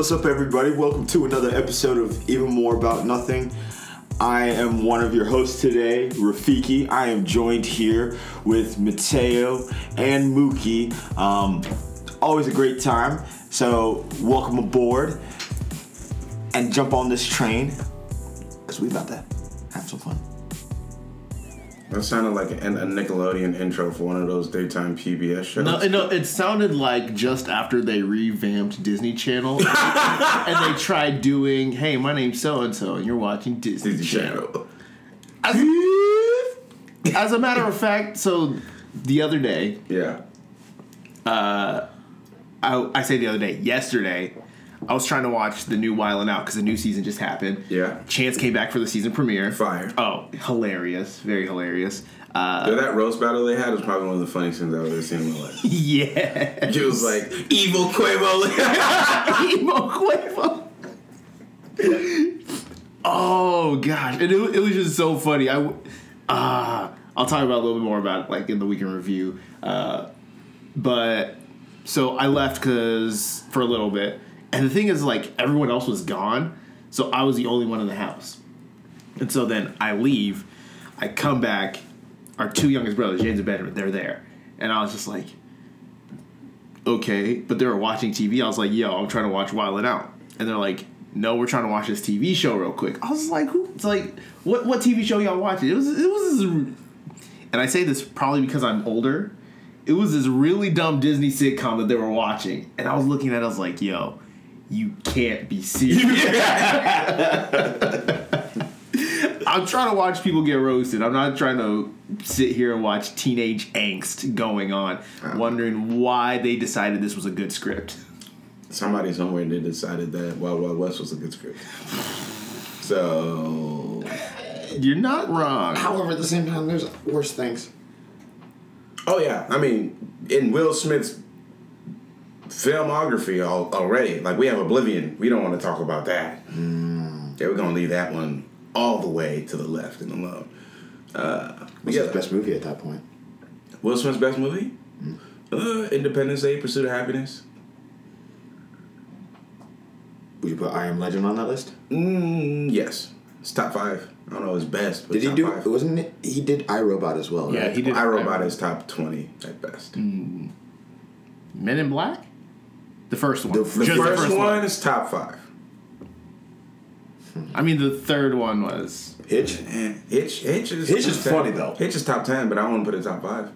What's up, everybody? Welcome to another episode of Even More About Nothing. I am one of your hosts today, Rafiki. I am joined here with Mateo and Mookie. Um, always a great time. So, welcome aboard and jump on this train because we about to have some fun. That sounded like a, a Nickelodeon intro for one of those daytime PBS shows. No, no, it sounded like just after they revamped Disney Channel and they tried doing, "Hey, my name's so and so, and you're watching Disney, Disney Channel." Channel. As, as a matter of fact, so the other day, Yeah. Uh, I, I say the other day, yesterday, I was trying to watch the new Wild 'N Out because the new season just happened. Yeah. Chance came back for the season premiere. Fire. Oh, hilarious! Very hilarious. Uh, that roast battle they had was probably one of the funniest things I've ever seen in my life. yeah. It was like evil Quavo. Emo Quavo. oh gosh, and it, it was just so funny. I ah, I'll talk about a little bit more about it, like in the weekend review. Uh, but so I left because for a little bit, and the thing is, like everyone else was gone, so I was the only one in the house. And so then I leave, I come back. Our two youngest brothers, James and Benjamin, they're there, and I was just like, okay, but they were watching TV. I was like, yo, I'm trying to watch Wild 'N Out. And they're like, no, we're trying to watch this TV show real quick. I was like, who? It's like, what what TV show y'all watching? It was it was and I say this probably because I'm older. It was this really dumb Disney sitcom that they were watching, and I was looking at. it, I was like, yo, you can't be serious. I'm trying to watch people get roasted. I'm not trying to sit here and watch teenage angst going on, uh-huh. wondering why they decided this was a good script. Somebody somewhere they decided that Wild Wild West was a good script. So You're not wrong. However, at the same time, there's worse things. Oh yeah, I mean, in Will Smith's filmography al- already, like we have Oblivion. We don't want to talk about that. Yeah, we're gonna leave that one all the way to the left and alone. Uh, What's yeah, his best movie at that point? Will Smith's best movie? Uh, Independence Day, Pursuit of Happiness. Would you put I Am Legend on that list? Mm, yes, it's top five. I don't know his best, but Did he do? Five. Wasn't it? He did I Robot as well. Yeah, right? he did. I Robot is top twenty at best. Men in Black. The first one. The The Just first, one is top five. Hmm. I mean, the third one was. Hitch. Hitch, Hitch is Hitch is top 10. funny, though. Hitch is top ten, but I want to put it top five.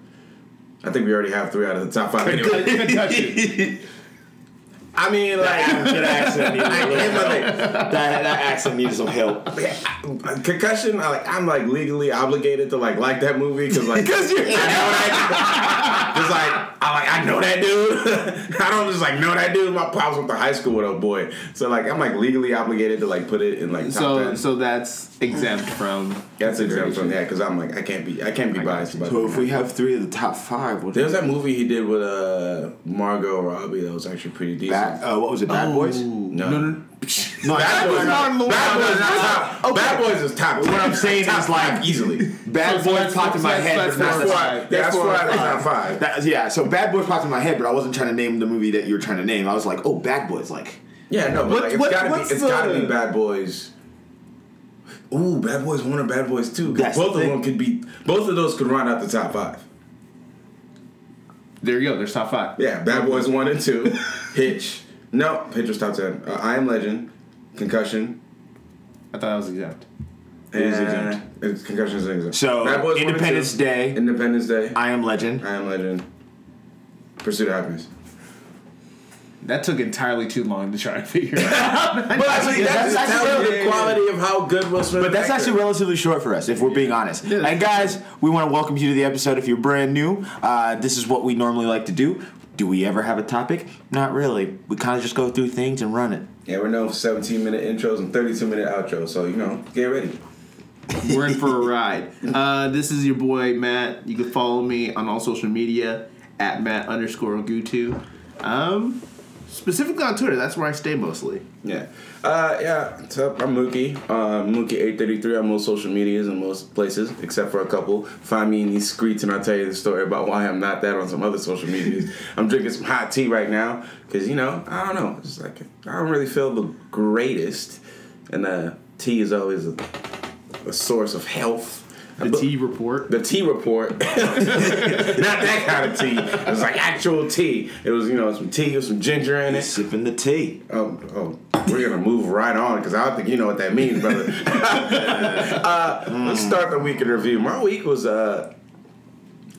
I think we already have three out of the top five. Anyway. Concussion. I mean, like that accent needed, I- here's that, that accent needed some help. concussion. I like I'm like legally obligated to like like that movie because like Because you're- I know that. It's like I like I know that dude. I don't just like know that dude. My pops went to high school with a boy, so like I'm like legally obligated to like put it in like top so ten. so that's exempt from. That's exempt from that because I'm like I can't be I can't be biased about. So if we have three of the top five, what There's that movie he did with uh Margot Robbie that was actually pretty decent. Bad, uh, what was it? Bad Boys? No. No, no, no. No, Bad I- Boys, I- I- Bad Boys is not top. Bad Boys is top. What I'm saying top is, like, five easily. Bad So- so Boys that's- popped in my head, that's but not four the or top. five. That's four or why it's five. top five. That, yeah, so Bad Boys popped in my head, but I wasn't trying to name the movie that you were trying to name. I was like, oh, Bad Boys, like. Yeah, no, but What- like, it's what- gotta be what's it's the- gotta be Bad Boys. Ooh, Bad Boys One or Bad Boys Two. 'cause That's the both of them could be. Both of those could run out the top five. There you go. There's top five. Yeah, Bad Boys One and Two, Hitch. No, Hitch was top ten. Uh, I Am Legend, Concussion, I thought that was exempt. and was exempt. it's- Concussion is exempt. So, Bad Boys One and Independence Two, Day. Independence Day, I Am Legend. I Am Legend, Pursuit of Happiness. That took entirely too long to try to figure out. But actually, that's- that's, that's tells you really- the quality of how good Will Smith. But that's actor. actually relatively short for us, if we're being honest. Yeah. And guys, we want to welcome you to the episode. If you're brand new, uh, this is what we normally like to do. Do we ever have a topic? Not really. We kind of just go through things and run it. Yeah, we're known for 17 minute intros and 32 minute outros, so you know, get ready. We're in for a ride. Uh, this is your boy Matt. You can follow me on all social media at Matt underscore Gutu. Um, specifically on Twitter. That's where I stay mostly. Yeah. Uh, yeah. What's up? I'm Mookie. Uh, Mookie833 on most social medias and most places, except for a couple. Find me in these streets and I'll tell you the story about why I'm not that on some other social medias. I'm drinking some hot tea right now because, you know, I don't know. It's like, I don't really feel the greatest. And uh, tea is always a, a source of health. The tea report. The tea report. Not that kind of tea. It was like actual tea. It was, you know, some tea with some ginger in it. Sipping the tea. Oh, oh, we're gonna move right on because I don't think you know what that means, brother. uh, Let's start the week in review. My week was uh,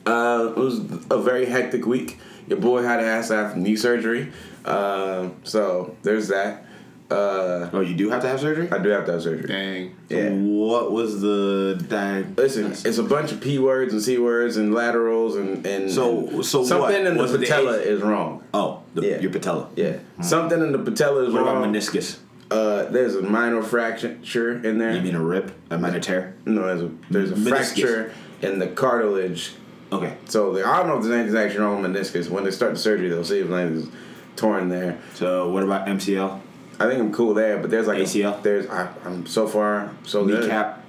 uh, it was a very hectic week. Your boy had to to have knee surgery, uh, so there's that. Uh, Oh, you do have to have surgery? I do have to have surgery. Dang. Yeah. What was the diag- Listen, it's a bunch of p words and c words and laterals and and So- so something what? in the Was the patella eighth? is wrong. Oh, the, Yeah. your patella. Yeah, something in the patella is What wrong. about meniscus? Uh, there's a minor fracture in there. You mean a rip? A minor tear? No, there's a there's a Meniscus. fracture in the cartilage. Okay. So the, I don't know if there's anything actually wrong with meniscus. When they start the surgery, they'll see if anything's torn there. So what about MCL? I think I'm cool there, but there's like a- ACL? there's I, I'm so far so good. Kneecap?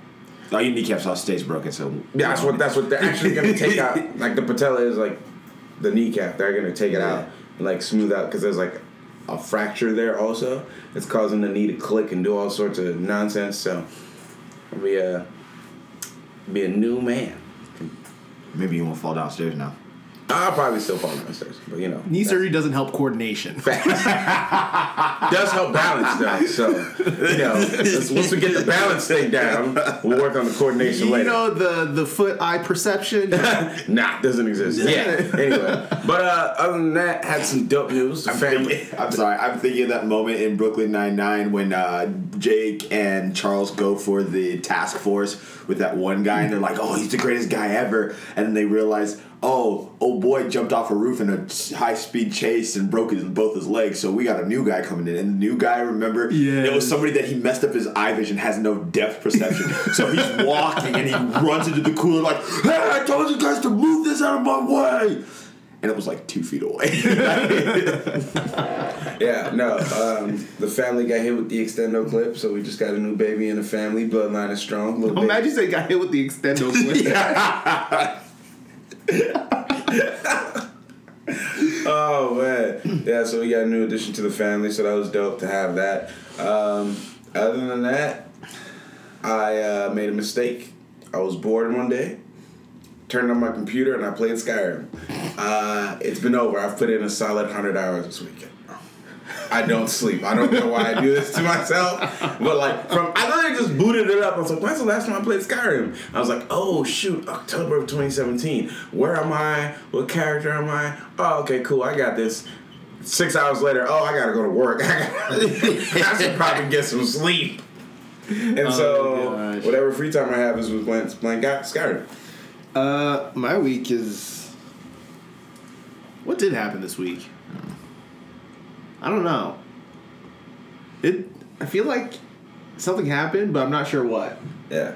Oh, your kneecap's all stays broken, so. Yeah, that's what that's what they're actually gonna take out. Like the patella is like the kneecap. They're gonna take it out and like smooth out because there's like a fracture there also. It's causing the knee to click and do all sorts of nonsense. So I'll be a be a new man. Maybe you won't fall downstairs now. I'll probably still fall downstairs, but you know. Knee surgery doesn't help coordination. does help balance though. So you know, once we get the balance thing down, we'll work on the coordination You later. You know the the foot eye perception. nah, doesn't exist. Yeah. anyway, but uh, other than that, had some dope news. The family. I'm sorry. I'm thinking of that moment in Brooklyn Nine Nine when uh, Jake and Charles go for the task force with that one guy, and they're like, "Oh, he's the greatest guy ever," and then they realize, "Oh, old boy jumped off a roof in a high speed chase and broke his, both his legs." So we got a new guy coming in, and the new guy, remember, Yes. it was somebody that he messed up his eye vision, has no depth perception. so he's walking and he runs into the cooler like, "Hey, I told you guys to move this out of my way." And it was like two feet away. Yeah, no. Um, the family got hit with the extendo clip, so we just got a new baby in the family. Bloodline is strong. Little baby. Imagine they got hit with the extendo clip. Oh man, yeah. So we got a new addition to the family, so that was dope to have that. Um, other than that, I uh, made a mistake. I was bored one day, turned on my computer, and I played Skyrim. Uh, it's been over. I've put in a solid hundred hours this weekend. I don't sleep. I don't know why I do this to myself, but like from I literally just booted it up. I was like, "When's the last time I played Skyrim?" I was like, "Oh shoot, October of 2017. Where am I? What character am I? Oh, okay, cool. I got this." Six hours later, oh, I gotta go to work. I should probably get some sleep. And so, gosh. whatever free time I have is with playing, playing Skyrim. Uh, my week is. What did happen this week? I don't know. It. I feel like something happened, but I'm not sure what. Yeah.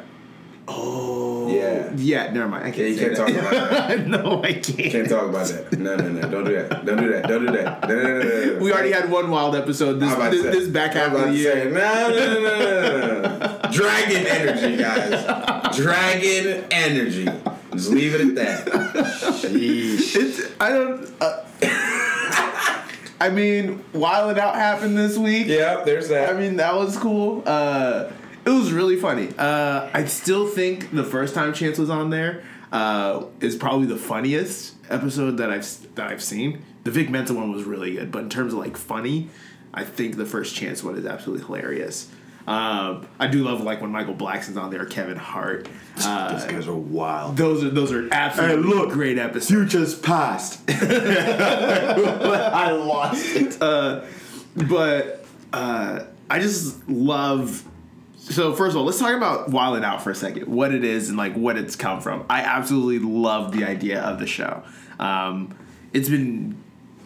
Oh. Yeah. Yeah. Never mind. I can't. you say can't talk about that. no, I can't. Can't talk about that. No, no, no. Don't do that. Don't do that. Don't do that. No, no, no, no, no. We already had one wild episode this about this, say- this back half of the to say. No, no, no, no, no. Dragon energy, guys. Dragon energy. Just leave it at that. It's I don't. Uh, I mean, Wild 'N Out happened this week. Yeah, there's that. I mean, that was cool. Uh, it was really funny. Uh, I still think the first time Chance was on there uh, is probably the funniest episode that I've that I've seen. The Vic Mensa one was really good, but in terms of like funny, I think the first Chance one is absolutely hilarious. Um, I do love like when Michael Blackson's on there, Kevin Hart. Uh, guys are wild. those are those are absolutely Hey, look. great episodes. Future's past. I lost it. but uh, I just love. So first of all, let's talk about Wild 'N Out for a second. What it is and like what it's come from. I absolutely love the idea of the show. Um, it's been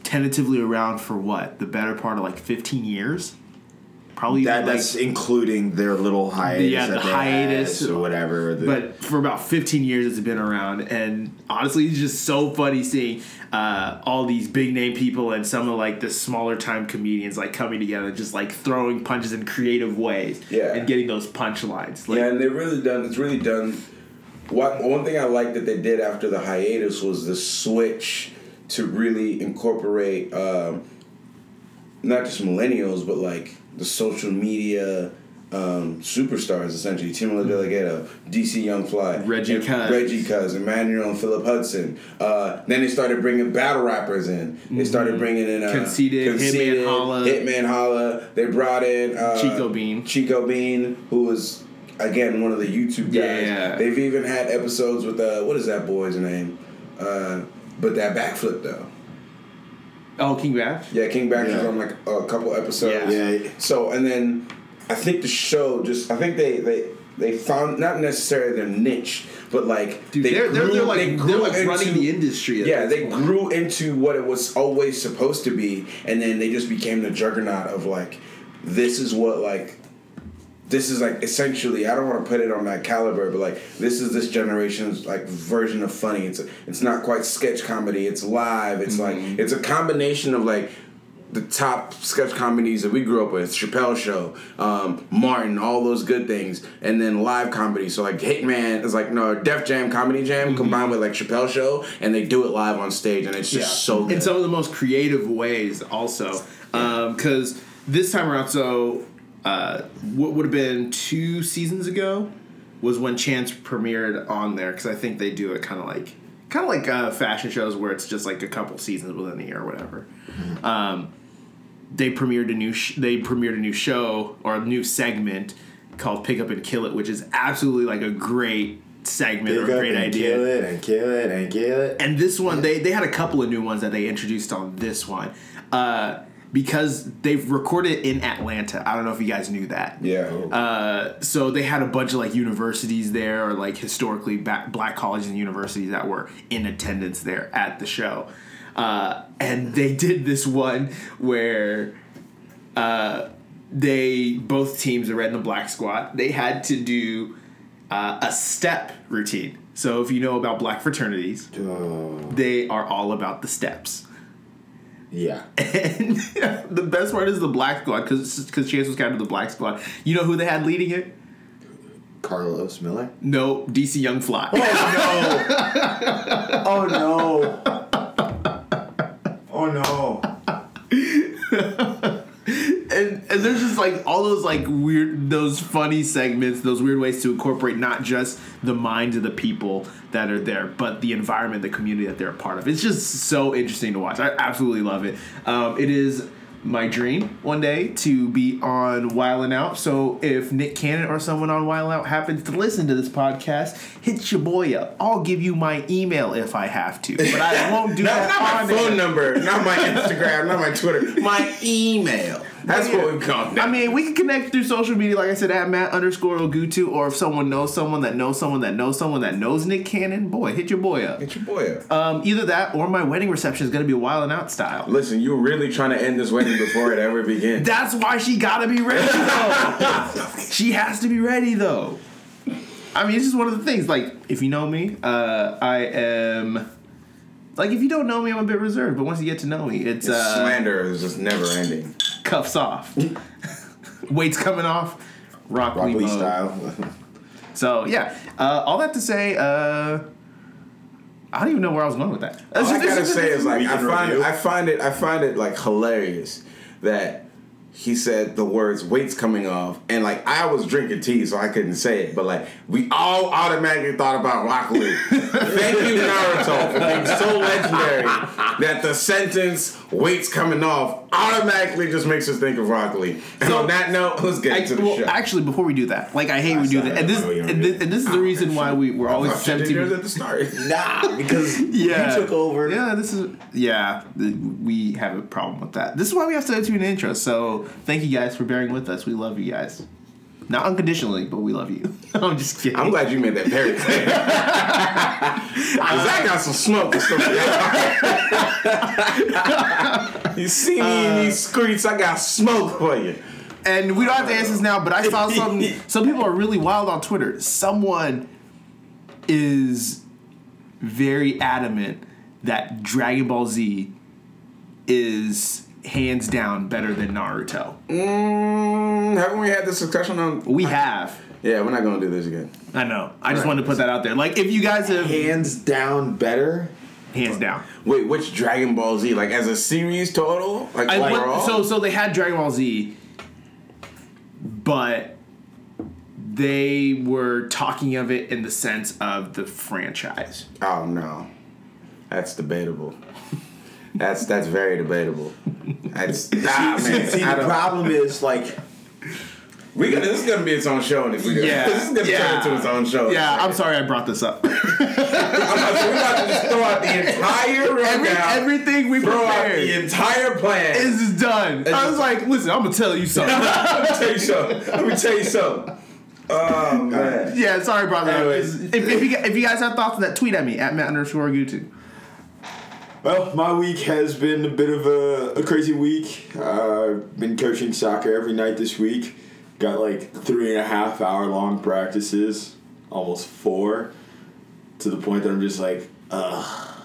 tentatively around for what the better part of like 15 years. Probably That, like, that's including their little hiatus. Yeah, the hiatus. or whatever. The- but for about 15 years it's been around and honestly it's just so funny seeing uh, all these big name people and some of like the smaller time comedians like coming together just like throwing punches in creative ways Yeah. and getting those punchlines like yeah, and they've really done. It's really done. What one thing I liked that they did after the hiatus was the switch to really incorporate um, not just millennials, but like the social media um, superstars essentially. Timo DeLaGhetto, DC Young Fly, Reggie Couz. Reggie Couz, Emmanuel and Philip Hudson. Uh, then they started bringing battle rappers in. They started bringing in uh, Conceited, Hitman Holla. Hitman Holla. They brought in uh, Chico Bean. Chico Bean, who was again one of the YouTube guys. Yeah. They've even had episodes with uh, what is that boy's name? Uh, but that backflip though. Oh King Bach Yeah, King Bach was on like a couple episodes. Yeah. Yeah. So and then I think the show just I think they they they found not necessarily their niche, but like Dude, they they're, they're, grew- they're like they they're grew like running the industry. at Yeah, they point. grew into what it was always supposed to be, and then they just became the juggernaut of like, this is what like, this is like essentially. I don't want to put it on that caliber, but like, this is this generation's like version of funny. It's it's not quite sketch comedy. It's live. It's like mm-hmm. it's a combination of like. The top sketch comedies that we grew up with, Chappelle Show, um, Martin, all those good things, and then live comedy. So like Hitman is like no Def Jam Comedy Jam mm-hmm. combined with like Chappelle Show, and they do it live on stage, and it's just so good. in some of the most creative ways also because um, this time around so uh, what would have been two seasons ago was when chance premiered on there because i think they do it kind of like kind of like uh, fashion shows where it's just like a couple seasons within a year or whatever. Um, they premiered a new sh- they premiered a new show or a new segment called pick up and kill it which is absolutely like a great segment Pick or a up great and idea. Kill it and kill it and kill it. and this one they they had a couple of new ones that they introduced on this one. Uh, because they've recorded in Atlanta. I don't know if you guys knew that. yeah. Uh, so they had a bunch of like universities there, or like historically black colleges and universities that were in attendance there at the show, uh, and they did this one where uh, they both teams, the red and the black squad, they had to do uh, a step routine. So if you know about black fraternities, Oh, they are all about the steps. Yeah. And the best part is the black squad because because Chance was kind of the black squad. You know who they had leading it? Carlos Miller. No, DC Young Fly. Oh no. oh no. Oh, and and there's just like all those like weird those funny segments those weird ways to incorporate not just the minds of the people that are there but the environment the community that they're a part of it's just so interesting to watch i absolutely love it um, it is my dream one day to be on Wild and Out. So if Nick Cannon or someone on Wild Out happens to listen to this podcast, hit your boy up. I'll give you my email if I have to, but I won't do Not, that. not my phone air. number, not my Instagram, not my Twitter, my email. That's what we call I mean, we can connect through social media, like I said, at Matt underscore Ogutu, or if someone knows someone that knows someone that knows someone that knows Nick Cannon, boy, hit your boy up. Get your boy up. Um, either that or my wedding reception is going to be wild and out style. Listen, you're really trying to end this wedding before it ever begins. That's why she gotta be ready though. she has to be ready though. I mean, it's just one of the things. Like, if you know me, uh, I am. Like, if you don't know me, I'm a bit reserved. But once you get to know me, it's uh, Slander is just never ending. Cuffs off, weights coming off, Rock, Rock Lee Lee style. So yeah, uh, all that to say, uh, I don't even know where I was going with that. All I gotta say is like I find review. I find it I find it like hilarious that he said the words weights coming off and like I was drinking tea so I couldn't say it but like we all automatically thought about Rock Lee. Thank you Naruto for being so legendary that the sentence weights coming off automatically just makes us think of Rock Lee. And So- on that note, let's get I, into the well, show. actually, before we do that, like I hate we do that, and this sorry, I know and this, and this is the reason why we we're always I thought you did yours tempted. at the start. nah, because Yeah, you took over. Yeah, this is yeah. the- We have a problem with that. This is why we have to do an intro. So thank you guys for bearing with us. We love you guys, not unconditionally, but we love you. I'm just kidding. I'm glad you made that very clear. Cause I got some smoke and stuff. you see me in these uh, streets, I got smoke for you. and we don't have to answer this now, but I saw something. some people are really wild on Twitter. Someone is very adamant that Dragon Ball Z is hands down better than Naruto. Mm, haven't we had this discussion on? We have. Yeah, we're not gonna do this again. I know. I just Right. wanted to put that out there. Like, if you guys have Hands down better. hands down. Wait, which Dragon Ball Z? Like as a series total? Like I, what- so so they had Dragon Ball Z, but they were talking of it in the sense of the franchise. oh no, that's debatable. That's that's very debatable. That's ah, man. See, the problem is like we gonna, this is gonna be its own show, and if we do, this is gonna turn into its own show. Yeah, I'm sorry I brought this up. I'm about, to, we're about to just throw out the entire. Every, everything we throw out the entire plan. is done. I was like, listen, I'm gonna tell you something. Let me tell you something. Let me tell you something. Oh man. yeah, sorry that. Anyways. If, if, you, if you guys have thoughts on that, tweet at me at Matt underscore Gutu. Well, my week has been a bit of a, a crazy week. I've uh, been coaching soccer every night this week. Got like three and a half hour long practices, almost four, to the point that I'm just like, ugh.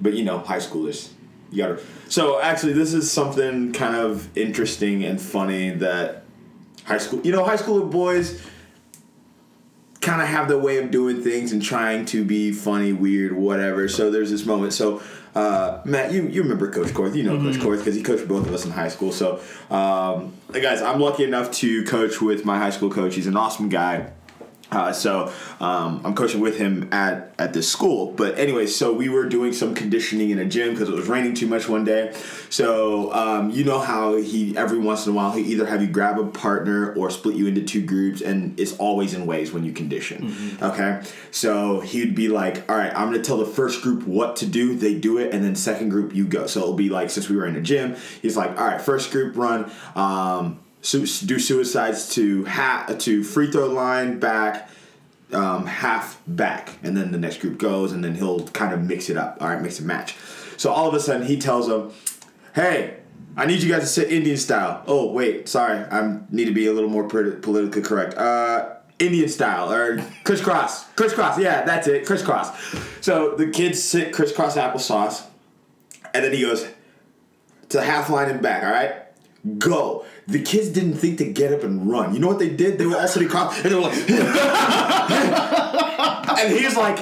But you know, high schoolers, you gotta. So actually, this is something kind of interesting and funny that high school. You know, high school boys kind of have their way of doing things and trying to be funny, weird, whatever. So there's this moment. So uh, Matt, you you remember Coach Korth? You know Coach Korth because he coached both of us in high school. So um, guys, I'm lucky enough to coach with my high school coach. He's an awesome guy. Uh, so um, I'm coaching with him at, at this school. But anyway, so we were doing some conditioning in a gym because it was raining too much one day. So um, you know how he every once in a while he either have you grab a partner or split you into two groups, and it's always in ways when you condition. Okay, so he'd be like, "All right, I'm gonna tell the first group what to do. They do it, and then second group you go." So it'll be like since we were in a gym, he's like, "All right, first group run." Um, su- do suicides to ha- to free throw line back um, half back, and then the next group goes, and then he'll kind of mix it up. All right, mix and match. So all of a sudden, he tells them, "Hey, I need you guys to sit Indian style." Oh, wait, sorry, I need to be a little more polit- politically correct. Uh, Indian style or crisscross, crisscross. Yeah, that's it, crisscross. So the kids sit crisscross applesauce, and then he goes to half line and back. All right, go. The kids didn't think to get up and run. You know what they did? They were all sitting across, and they were like, and he's like,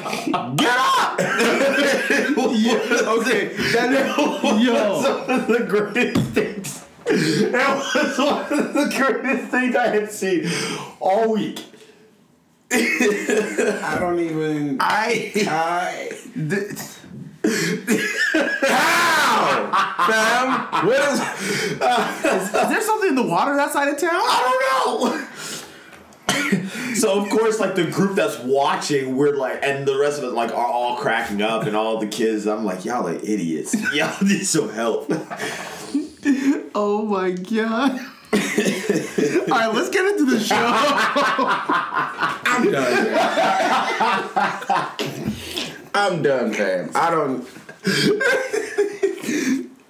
"Get up!" okay, that was Yo. one of the greatest things. That was one of the greatest things I had seen all week. I don't even. I. I. th- How? Fam? What is. is there something in the water that side of town? I don't know. so of course, like the group that's watching, we're like, and the rest of us like are all cracking up, and all the kids. I'm like, y'all are idiots. Y'all need some help. Oh my god. All right, let's get into the show. I'm done. I'm done, fam. I don't.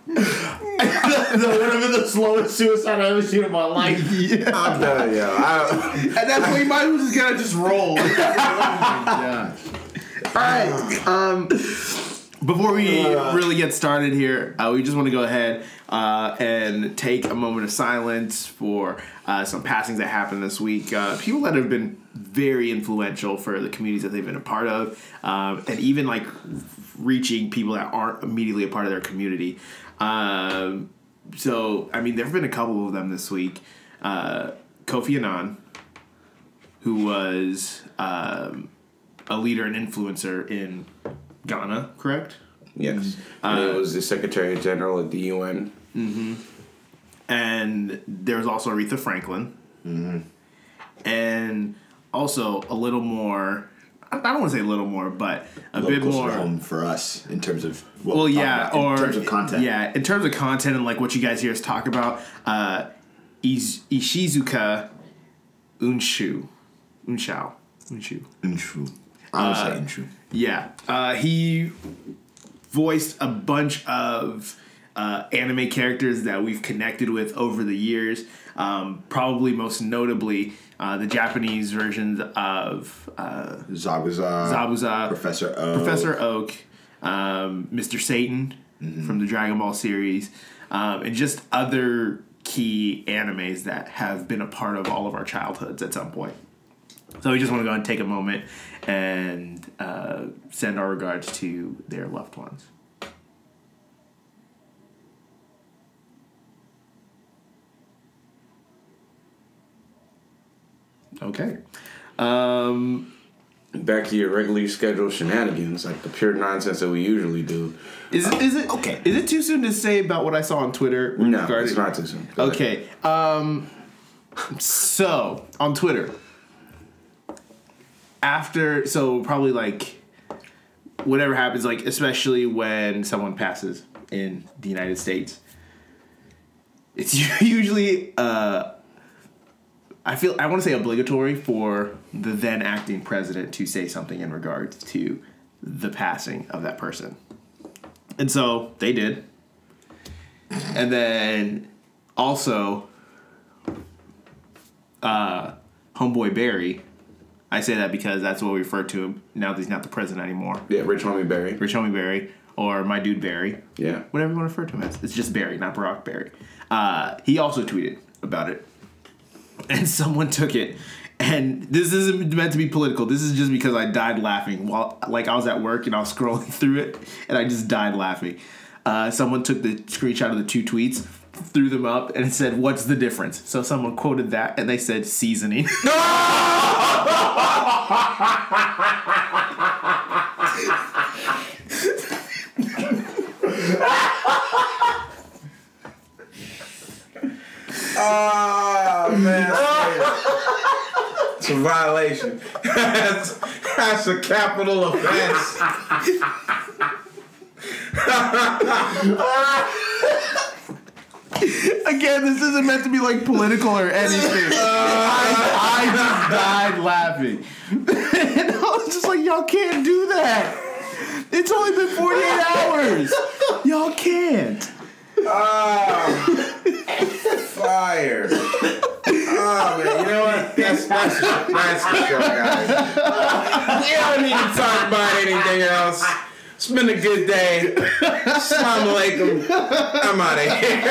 that would have been the slowest suicide I've ever seen in my life. I'm done, yo. I, At that point, you might as well just gotta just roll. oh my gosh. All right. Um, before we really get started here, uh, we just want to go ahead uh, and take a moment of silence for uh, some passings that happened this week. Uh, people that have been very influential for the communities that they've been a part of, um, and even like reaching people that aren't immediately a part of their community. Um, so, I mean, there have been a couple of them this week. Uh, Kofi Annan, who was um, a leader and influencer in Ghana, correct? yes. And it was the Secretary General at the UN. And there's also Aretha Franklin. And also a little more, I don't want to say a little more, but a, bit more. home for us in terms of what Well, we're yeah, about, in or terms of content. Yeah, in terms of content and like what you guys hear us talk about, uh, Is- Ishizuka Unshu, Unshao, Unshu. Intru. I would say intru. Yeah, uh, he voiced a bunch of uh, anime characters that we've connected with over the years. Um, probably most notably, uh, the Japanese versions of uh, Zabuza, Zabuza, Professor O. Professor Oak, um, Mr. Satan from the Dragon Ball series, um, and just other key animes that have been a part of all of our childhoods at some point. So we just want to go and take a moment and uh, send our regards to their loved ones. Okay. Um, Back to your regularly scheduled shenanigans, like the pure nonsense that we usually do. is it, is it Okay. Is it too soon to say about what I saw on Twitter? No, regarding- it's not too soon. Go. Okay. Um, so on Twitter, after so probably like whatever happens, like especially when someone passes in the United States, it's usually uh, I feel I want to say obligatory for the then acting president to say something in regards to the passing of that person, and so they did, and then also uh, homeboy Barry. I say that because that's what we refer to him now that he's not the president anymore. Yeah, Rich Homie Barry. Rich Homie Barry or my dude Barry, Yeah. whatever you want to refer to him as. It's just Barry, not Barack Barry. Uh, he also tweeted about it, and someone took it. And this isn't meant to be political. This is just because I died laughing while, like, I was at work and I was scrolling through it, and I just died laughing. Uh, someone took the screenshot of the two tweets, threw them up, and said, "What's the difference?" So someone quoted that, and they said, "Seasoning." Man, it's a violation. that's, that's a capital offense. Again, this isn't meant to be like political or anything. I, I just died laughing. and I was just like, y'all can't do that. It's only been 48 hours. Y'all can't. Ah. Fire. Oh man, you know what? That's that's that's the show, guys. We don't need to talk about anything else. It's been a good day. Assalamu alaikum. I'm out of here.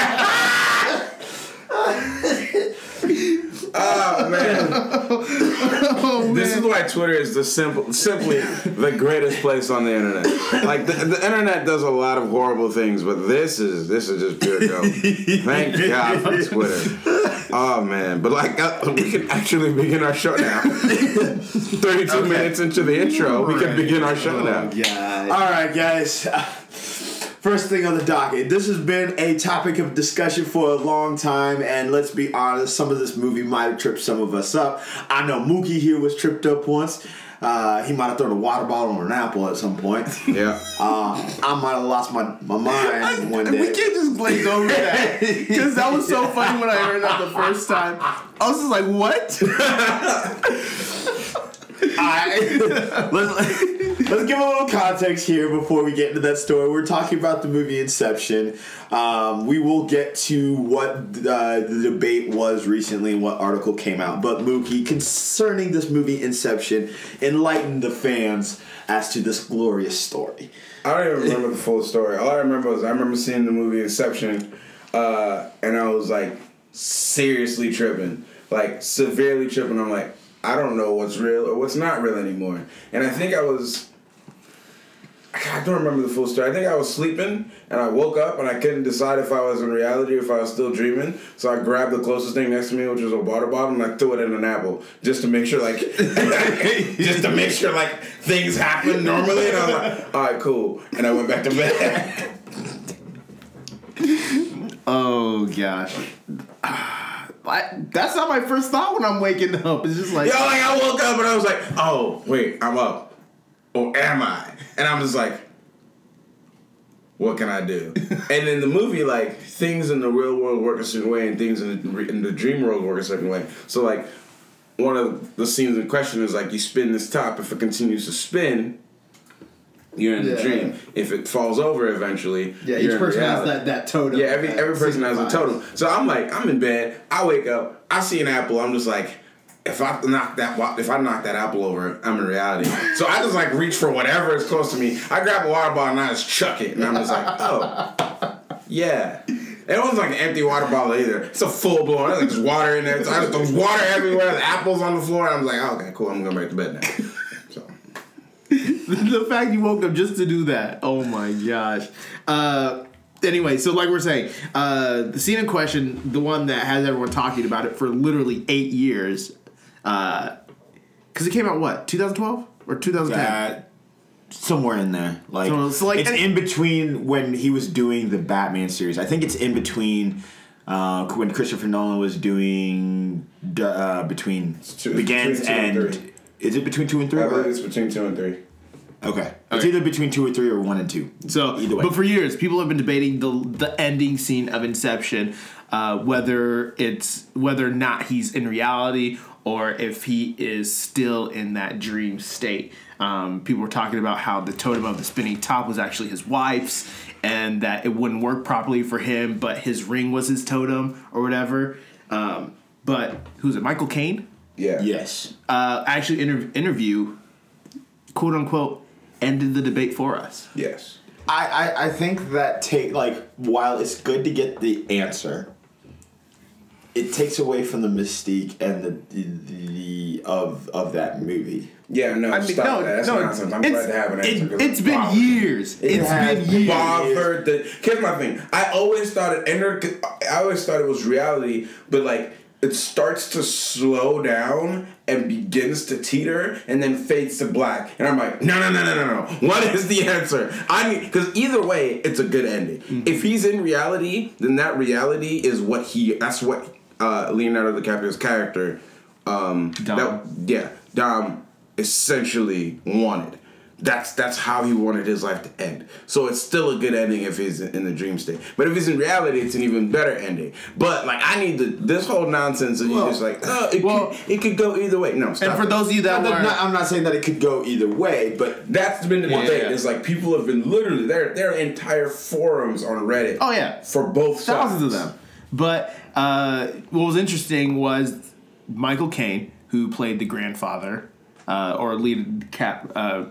oh man. This is why Twitter is the simple, simply the greatest place on the internet. Like the, the internet does a lot of horrible things, but this is this is just pure joke. Thank God for Twitter. Oh man, but like uh, we can actually begin our show now. Thirty-two minutes into the intro, we can begin our show now. All right, guys. First thing on the docket. This has been a topic of discussion for a long time, and let's be honest, some of this movie might have tripped some of us up. I know Mookie here was tripped up once. Uh, he might have thrown a water bottle on an apple at some point. Yeah. Uh, I might have lost my, my mind one We can't just glaze over that. Because that was so funny when I heard that the first time. I was just like, what? I, let's, let's give a little context here before we get into that story. We're talking about the movie Inception. Um, we will get to what uh, the debate was recently and what article came out. But Mookie, concerning this movie Inception, enlighten the fans as to this glorious story. I don't even remember the full story. All I remember was I remember seeing the movie Inception, uh, and I was like seriously tripping, like severely tripping. I'm like, I don't know what's real or what's not real anymore. And I think I was, I don't remember the full story. I think I was sleeping and I woke up and I couldn't decide if I was in reality or if I was still dreaming. So I grabbed the closest thing next to me, which was a water bottle, and I threw it in an apple just to make sure, like, just to make sure like things happen normally. And I was like, all right, cool. And I went back to bed. Oh, gosh. I, that's not my first thought when I'm waking up. It's just like, Yo, like I woke up and I was like, oh wait, I'm up, or am I? And I'm just like, what can I do? and in the movie, like things in the real world work a certain way, and things in the, in the dream world work a certain way. So like, one of the scenes in question is like you spin this top. If it continues to spin, you're in the Yeah. dream. If it falls over eventually, Yeah, each person has that, that totem. Yeah, every every person has a totem. So I'm like, I'm in bed. I wake up. I see an apple. I'm just like, if I knock that if I knock that apple over, I'm in reality. So I just like reach for whatever is close to me. I grab a water bottle and I just chuck it, and I'm just like, oh, yeah. It wasn't like an empty water bottle either. It's a full blown. There's like water in there. So I just, there's water everywhere. The apples on the floor. And I'm like, oh, okay, cool. I'm gonna back to bed now. So the fact you woke up just to do that. Oh my gosh. Uh, anyway, so like we're saying, uh, the scene in question, the one that has everyone talking about it for literally eight years, because it came out what 2012 or 2010. Uh, somewhere in there, like, So it's like- it's in between when he was doing the Batman series. I think it's in between uh, when Christopher Nolan was doing uh, between two- begins between and and. three. Is it between two and three? I or- believe it's between two and three. Okay. It's either between two or three or one and two. So, either way. but for years, people have been debating the the ending scene of Inception, uh, whether it's whether or not he's in reality or if he is still in that dream state. Um, people were talking about how the totem of the spinning top was actually his wife's, and that it wouldn't work properly for him, but his ring was his totem or whatever. Um, but who's it? Michael Caine Yeah. yes. uh, actually inter- interview, quote unquote, ended the debate for us. Yes. I, I, I think that take like while it's good to get the answer, it takes away from the mystique and the the, the of of that movie. Yeah, no, I mean, stop no, that. That's no, nonsense. I'm it's- glad to have an answer. It, 'cause it's been bothered. years. It it's has been years. I've been years. bothered that. Here's my thing. I always thought it entered. I always thought it was reality, but like it starts to slow down and begins to teeter, and then fades to black. And I'm like, no, no, no, no, no, no. What is the answer? I mean, because either way, it's a good ending. Mm-hmm. If he's in reality, then that reality is what he. That's what uh, Leonardo DiCaprio's character. Um, Dom. That, yeah, Dom essentially wanted. That's that's how he wanted his life to end. So it's still a good ending if he's in the dream state. But if he's in reality, it's an even better ending. But like I need to this whole nonsense of you Well, just like oh it well- could it could go either way. No, stop And for it. those of you that I'm not, I'm not saying that it could go either way, but that's been the Yeah, debate. yeah. It's like people have been literally there. There are entire forums on Reddit. Oh, yeah. for both thousands sides. of them. But uh, what was interesting was Michael Caine, who played the grandfather, uh, or lead cap, uh,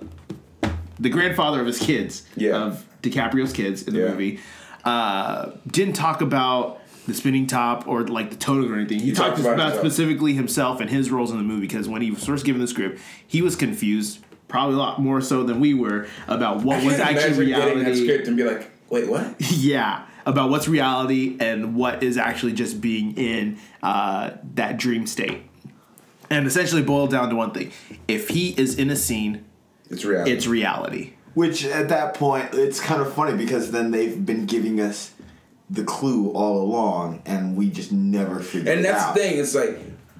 the grandfather of his kids, Yeah. of DiCaprio's kids in the Yeah. movie, uh, didn't talk about the spinning top or like the totem or anything. He, talked talked about about, himself. specifically himself and his roles in the movie because when he was first given the script, he was confused. Probably a lot more so than we were about what was actually getting that reality. script and be like, wait, what? Yeah, about what's reality and what is actually just being in uh, that dream state. And essentially boiled down to one thing. If he is in a scene, It's reality. it's reality. which at that point it's kind of funny because then they've been giving us the clue all along, and we just never figured And it that's out. the thing. It's like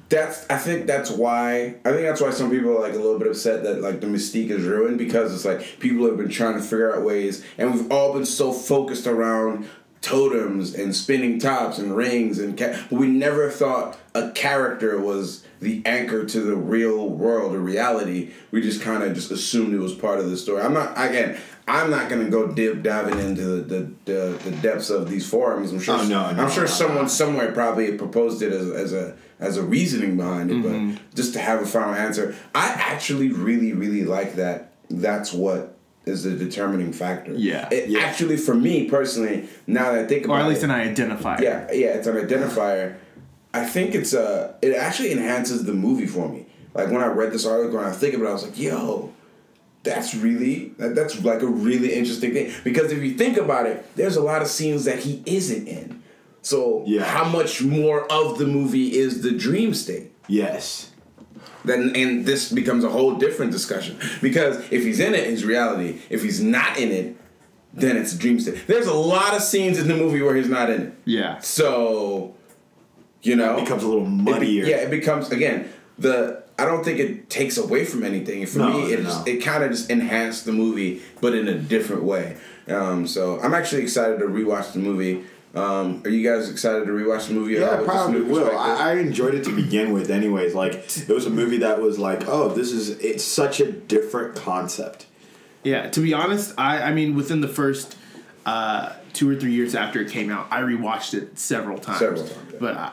that's. I think that's why. I think that's why some people are like a little bit upset that like the mystique is ruined because it's like people have been trying to figure out ways, and we've all been so focused around totems and spinning tops and rings and ca- but we never thought a character was the anchor to the real world or reality we just kind of just assumed it was part of the story i'm not again i'm not to go dip diving into the, the, the, depths of these forums i'm sure Oh, no, no, i'm sure no, someone somewhere probably proposed it as, as a as a reasoning behind it, Mm-hmm. but just to have a final answer, I actually really really like that. That's what is the determining factor. Yeah. it Yeah. actually for me personally, now that I think about Or at least it, an identifier. yeah, yeah, it's an identifier. I think it's uh it actually enhances the movie for me. Like when I read this article and I think about it, I was like, yo, that's really that, that's like a really interesting thing. Because if you think about it, there's a lot of scenes that he isn't in. So Yeah. how much more of the movie is the dream state? Yes. Then and this becomes a whole different discussion. Because if he's in it, it's reality. If he's not in it, then it's dream state. There's a lot of scenes in the movie where he's not in it. Yeah. So, you know, It becomes a little it be- muddier. yeah, it becomes again the. I don't think it takes away from anything. For No, me, it no. just, it kind of just enhanced the movie, but in a different way. Um, so I'm actually excited to rewatch the movie. Um, are you guys excited to rewatch the movie? at Yeah, with probably will. I, I enjoyed it to begin with, anyways. Like it was a movie that was like, oh, this is it's such a different concept. Yeah, to be honest, I I mean within the first uh, two or three years after it came out, I rewatched it several times. Several times, yeah. But I,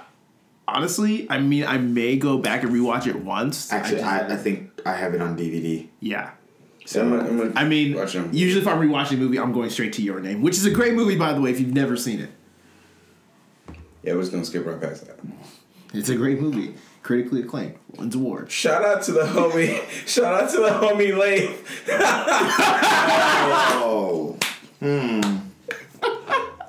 honestly, I mean, I may go back and rewatch it once. Actually, just- I, I think I have it on DVD. yeah. So I'm gonna, I'm gonna I mean, watch usually if I'm rewatching a movie, I'm going straight to Your Name, which is a great movie, by the way, if you've never seen it. Yeah, we're just gonna skip right past that. It's a great movie, critically acclaimed, wins awards. Shout out to the homie. shout out to the homie Leif. Oh,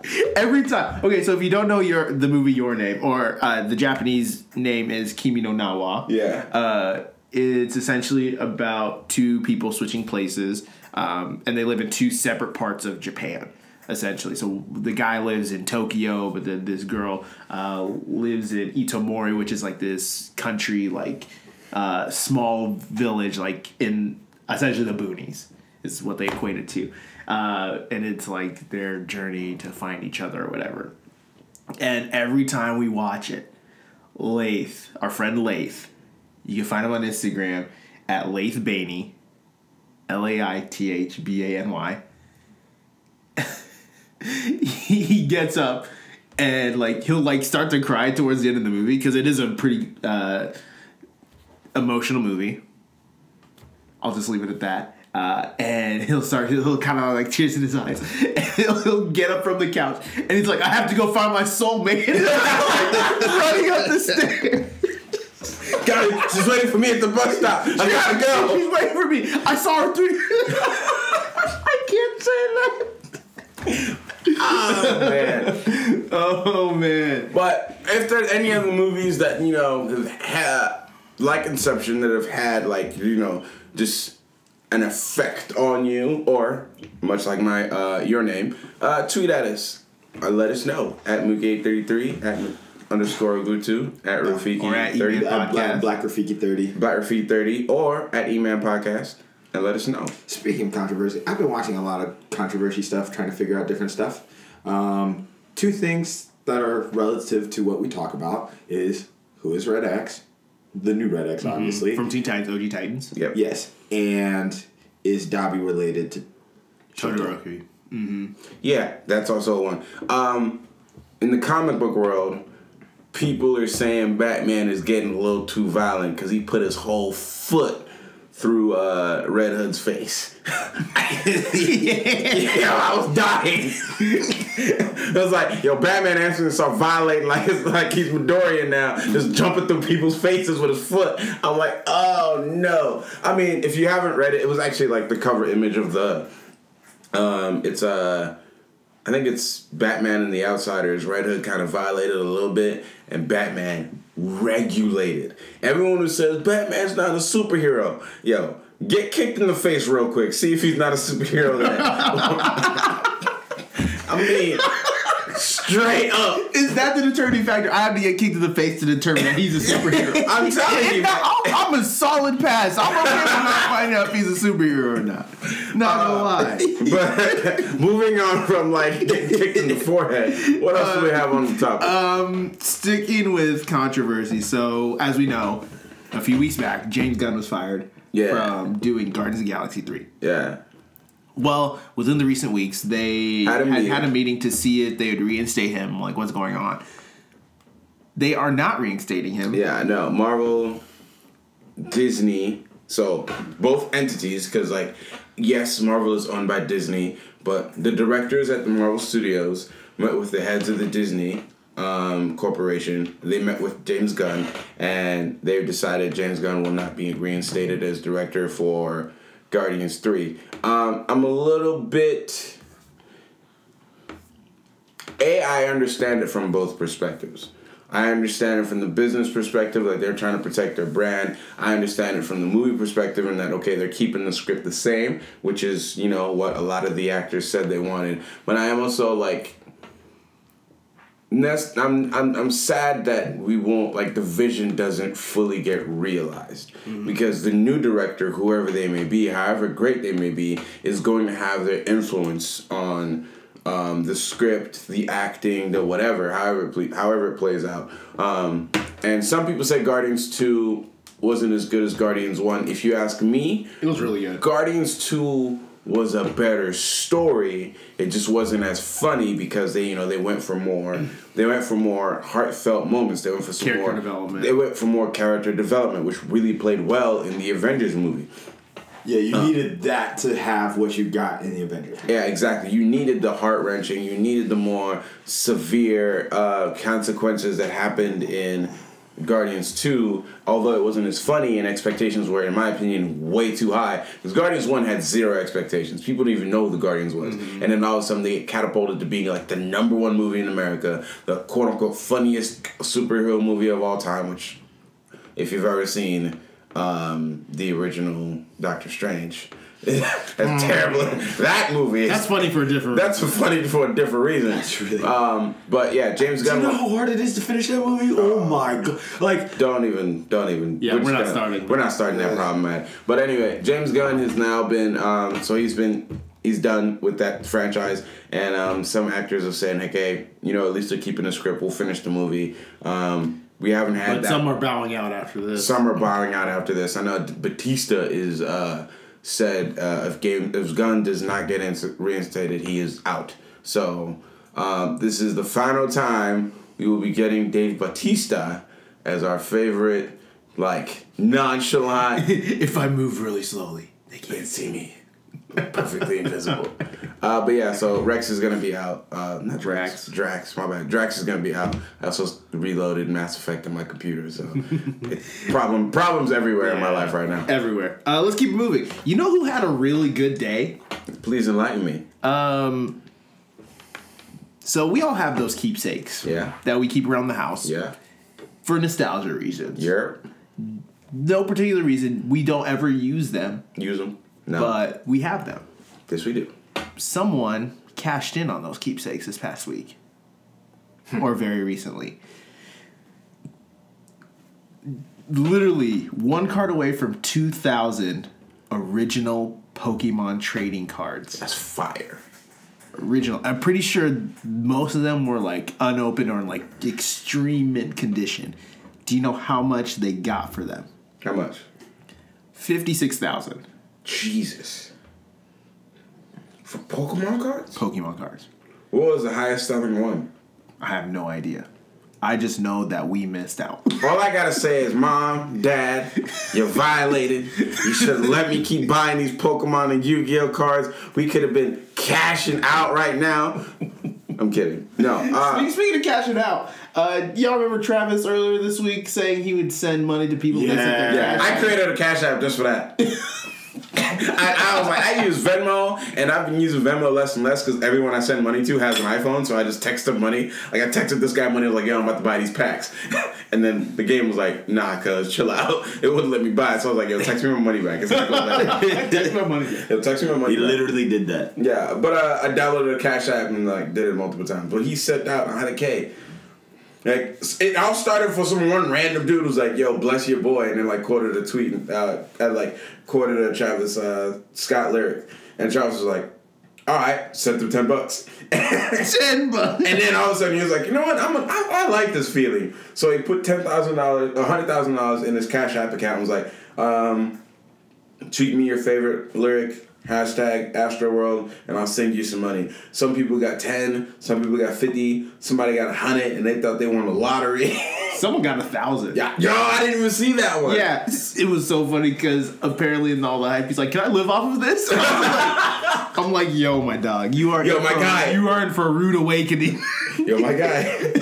Every time. Okay, so if you don't know your the movie Your Name, or uh, the Japanese name is Kimi no Na wa. Yeah. Uh, it's essentially about two people switching places, um, and they live in two separate parts of Japan. Essentially, so the guy lives in Tokyo, but then this girl uh, lives in Itomori, which is like this country, like uh, small village, like in essentially the boonies, is what they equate it to, uh, and it's like their journey to find each other or whatever. And every time we watch it, Laith, our friend Laith, you can find him on Instagram at Laith Bany, L A I T H B A N Y. He gets up and like he'll like start to cry towards the end of the movie because it is a pretty uh, emotional movie. I'll just leave it at that. Uh, and he'll start. He'll, kind of like tears in his eyes. And he'll, he'll get up from the couch and he's like, "I have to go find my soulmate." running up the stairs. Guys, she's waiting for me at the bus stop. I gotta go. She's waiting for me. I saw her three. I can't say that. Oh, man. Oh man. But if there's any other movies that you know have had, like Inception, that have had like you know just an effect on you, or much like my uh, your name, uh, tweet at us. Uh, let us know at Mookie833 at underscore Gutu at Rafiki Or at 30 Eman. uh, Black, Podcast. Black Rafiki 30. Black Rafiki 30 or at Eman Podcast and let us know. Speaking of controversy, I've been watching a lot of controversy stuff, trying to figure out different stuff. Um, two things that are relative to what we talk about is who is Red X, the new Red X, obviously. From Teen Titans, OG Titans. Yep. yes, and is Dabi related to Todoroki. Yeah, that's also one. Um, in the comic book world, people are saying Batman is getting a little too violent because he put his whole foot through uh, Red Hood's face. yeah, I was dying. it was like, yo, Batman answering start violating like it's like he's Midoriya now, just jumping through people's faces with his foot. I'm like, oh no. I mean, if you haven't read it, it was actually like the cover image of the um, it's uh, I think it's Batman and the Outsiders. Red Hood kind of violated a little bit, and Batman regulated. Everyone who says Batman's not a superhero, yo, get kicked in the face real quick. See if he's not a superhero. I mean, straight up. Is that the determining factor? I have to get kicked in the face to determine that he's a superhero. I'm telling you. I'm, I'm a solid pass. I'm okay with not finding out if he's a superhero or not. Not gonna lie. But moving on from like getting kicked in the forehead, what else do we have on the topic? Um, sticking with controversy. So, as we know, a few weeks back, James Gunn was fired Yeah. from doing Guardians of the Galaxy 3. yeah. Well, within the recent weeks, they Had had, a meeting. had a meeting to see if they would reinstate him. Like, what's going on? They are not reinstating him. Yeah, I know. Marvel, Disney, so both entities, because, like, yes, Marvel is owned by Disney, but the directors at the Marvel Studios met with the heads of the Disney um, Corporation. They met with James Gunn, and they've decided James Gunn will not be reinstated as director for Guardians 3. Um, I'm a little bit. A, I understand it from both perspectives. I understand it from the business perspective, like they're trying to protect their brand. I understand it from the movie perspective, and that okay, they're keeping the script the same, which is you know what a lot of the actors said they wanted. But I am also like, that's I'm I'm I'm sad that we won't like the vision doesn't fully get realized because the new director, whoever they may be, however great they may be, is going to have their influence on um, the script, the acting, the whatever, however it ple- however it plays out. Um, and some people say Guardians Two wasn't as good as Guardians One. If you ask me, It was really good. Guardians 2 was a better story. It just wasn't as funny because they, you know, they went for more. They went for more heartfelt moments. They went for some Character more development. They went for more character development, which really played well in the Avengers movie. Yeah, you needed that to have what you got in the Avengers. Yeah, exactly. You needed the heart wrenching. You needed the more severe uh, consequences that happened in Guardians Two. Although it wasn't as funny, and expectations were, in my opinion, way too high. Because Guardians One had zero expectations. People didn't even know who the Guardians was, and then all of a sudden they get catapulted to being like the number one movie in America, the quote unquote funniest superhero movie of all time. Which, if you've ever seen um, the original Doctor Strange. That's terrible. That movie is That's funny for a different. that's funny for a different reason. That's really- Um, but yeah, James Do you Gunn. know how hard it is to finish that movie? Oh my god! Like, don't even, don't even. Yeah, we're just not gonna- starting. We're not starting that problem, man. But anyway, James Gunn has now been. Um, so he's been. He's done with that franchise, and um, some actors have said, "Hey, you know, at least they're keeping the script. We'll finish the movie." Um, we haven't had but that. some are bowing out after this. Some are bowing out after this. I know Batista is uh, said uh, if game if Gunn does not get ins- reinstated, he is out. So um, this is the final time we will be getting Dave Batista as our favorite, like nonchalant. if I move really slowly, they can't. see me. Perfectly invisible. Uh, but yeah, so Rex is gonna be out. Uh, not Drax. Drax, my bad. Drax is gonna be out. I also reloaded Mass Effect on my computer, so problem problems everywhere in my life right now. Everywhere. Uh, let's keep it moving. You know who had a really good day? Please enlighten me. Um. So we all have those keepsakes. Yeah. That we keep around the house. Yeah. For nostalgia reasons. Europe. No particular reason. We don't ever use them, Use them. No. but we have them. yes, we do. Someone cashed in on those keepsakes this past week, hmm. or very recently. Literally one card away from two thousand original Pokemon trading cards. That's fire. original. I'm pretty sure most of them were like unopened or in like extreme mint condition. Do you know how much they got for them? How much? Fifty six thousand Jesus. For Pokemon cards? Pokemon cards. What was the highest selling one? I have no idea. I just know that we missed out. All I gotta say is, Mom, Dad, you're violated. You should let me keep buying these Pokemon and Yu-Gi-Oh cards. We could have been cashing out right now. I'm kidding. No. Uh, Speaking of cashing out, uh, y'all remember Travis earlier this week saying he would send money to people that sent their Yeah. I created a cash app just for that. I, I was like, I use Venmo, and I've been using Venmo less and less because everyone I send money to has an iPhone, so I just text them money. Like I texted this guy money, I was like, yo, I'm about to buy these packs, and then the game was like, nah, cuz chill out. It wouldn't let me buy it, so I was like, yo, text me my money back. It's not going back. Text my money. Back. Yo, text me my money. he back. literally did that. Yeah, but uh, I downloaded a Cash App and like did it multiple times. But he set out 100k. Like it all started for some one random dude who's like, "Yo, bless your boy," and then like quoted a tweet, uh, I like quoted a Travis uh, Scott lyric, and Travis was like, "All right," sent him ten bucks. Ten bucks. And then all of a sudden he was like, you know what? I'm a, I, I like this feeling. So he put ten thousand dollars, hundred thousand dollars in his Cash App account. and was like, um, tweet me your favorite lyric. Hashtag Astroworld, and I'll send you some money. Some people got ten, some people got fifty, somebody got a hundred, and they thought they won the lottery. Someone got a thousand. yeah, yo, I didn't even see that one. Yeah, it was so funny because apparently in all the hype, he's like, "Can I live off of this?" I'm like, I'm like, "Yo, my dog, you are Yo, in my for, guy." you are in for a rude awakening." Yo, my guy.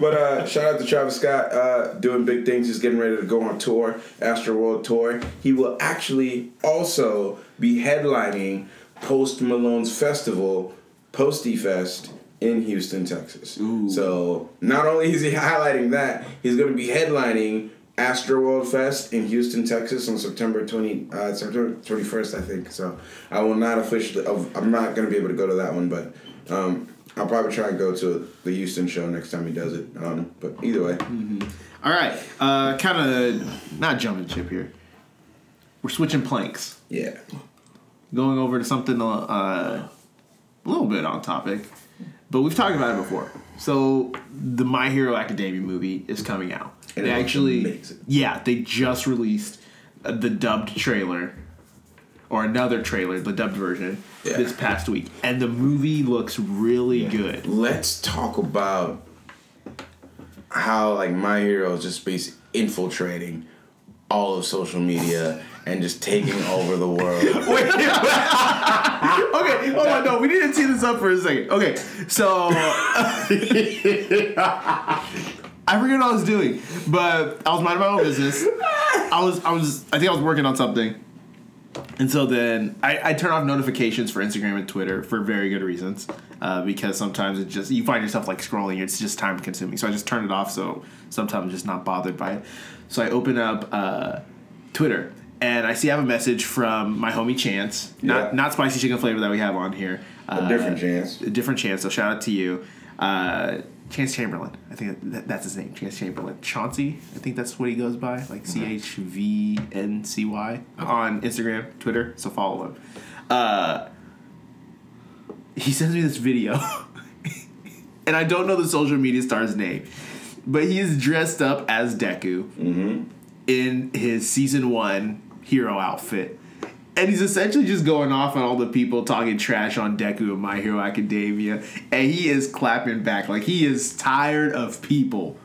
but uh, shout out to Travis Scott uh, doing big things. He's getting ready to go on tour, Astro World Tour. He will actually also be headlining Post Malone's festival, Posty Fest, in Houston, Texas. So not only is he highlighting that, he's going to be headlining Astroworld Fest in Houston, Texas on September 20, uh, September 21st, I think. So I will not officially, I'm not going to be able to go to that one, but um, I'll probably try and go to the Houston show next time he does it. Um, but either way, all right, uh, kind of not jumping ship here. We're switching planks, yeah. going over to something uh, a little bit on topic, but we've talked about it before. So the My Hero Academia movie is coming out. And they it actually, amazing. yeah, they just released the dubbed trailer. or another trailer, the dubbed version, Yeah. this past week, and the movie looks really good. Let's talk about how like my hero is just basically infiltrating all of social media and just taking over the world. Wait. okay, hold on. No, we need to tee this up for a second. Okay, so I forget what I was doing, but I was minding my own business. I was, I was, I think I was working on something, and so then I, I turn off notifications for Instagram and Twitter for very good reasons, uh, because sometimes it just you find yourself like scrolling, it's just time consuming. So I just turn it off, so sometimes I'm just not bothered by it. So I open up uh, Twitter. And I see I have a message from my homie Chance, not Yeah. not spicy chicken flavor that we have on here. A different chance. A different chance. So shout out to you, uh, Chance Chamberlain. I think that, that's his name, Chance Chamberlain. Chauncey, I think that's what he goes by, like C H V N C Y on Instagram, Twitter. So follow him. Uh, he sends me this video, and I don't know the social media star's name, but he is dressed up as Deku mm-hmm. in his season one hero outfit. And he's essentially just going off on all the people talking trash on Deku and My Hero Academia. And he is clapping back. Like he is tired of people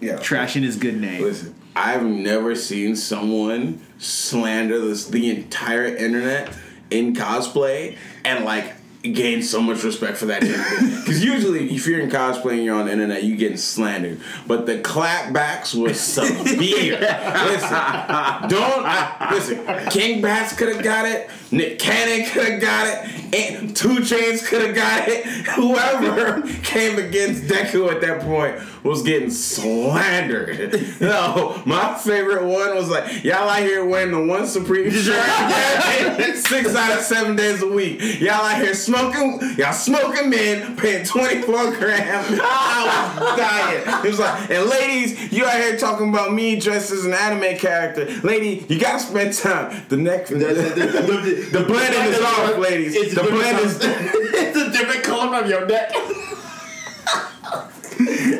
Yeah. trashing his good name. Listen, I've never seen someone slander this the entire internet in cosplay and like gain so much respect for that Because usually, if you're in cosplay and you're on the internet, you getting slandered. But the clapbacks were severe. listen, don't listen. King Bach could have got it. Nick Cannon could have got it. And 2 Chainz could have got it. Whoever came against Deku at that point was getting slandered. No, my favorite one was like, y'all out here wearing the one supreme shirt six out of seven days a week. Y'all out here smoking, y'all smoking men, paying 24 grand. I was dying. It was like, and ladies, you out here talking about me dressed as an anime character. Lady, you gotta spend time. The neck, the, the, blending is off, ladies. It's the a different blend is. It's a different color from your neck.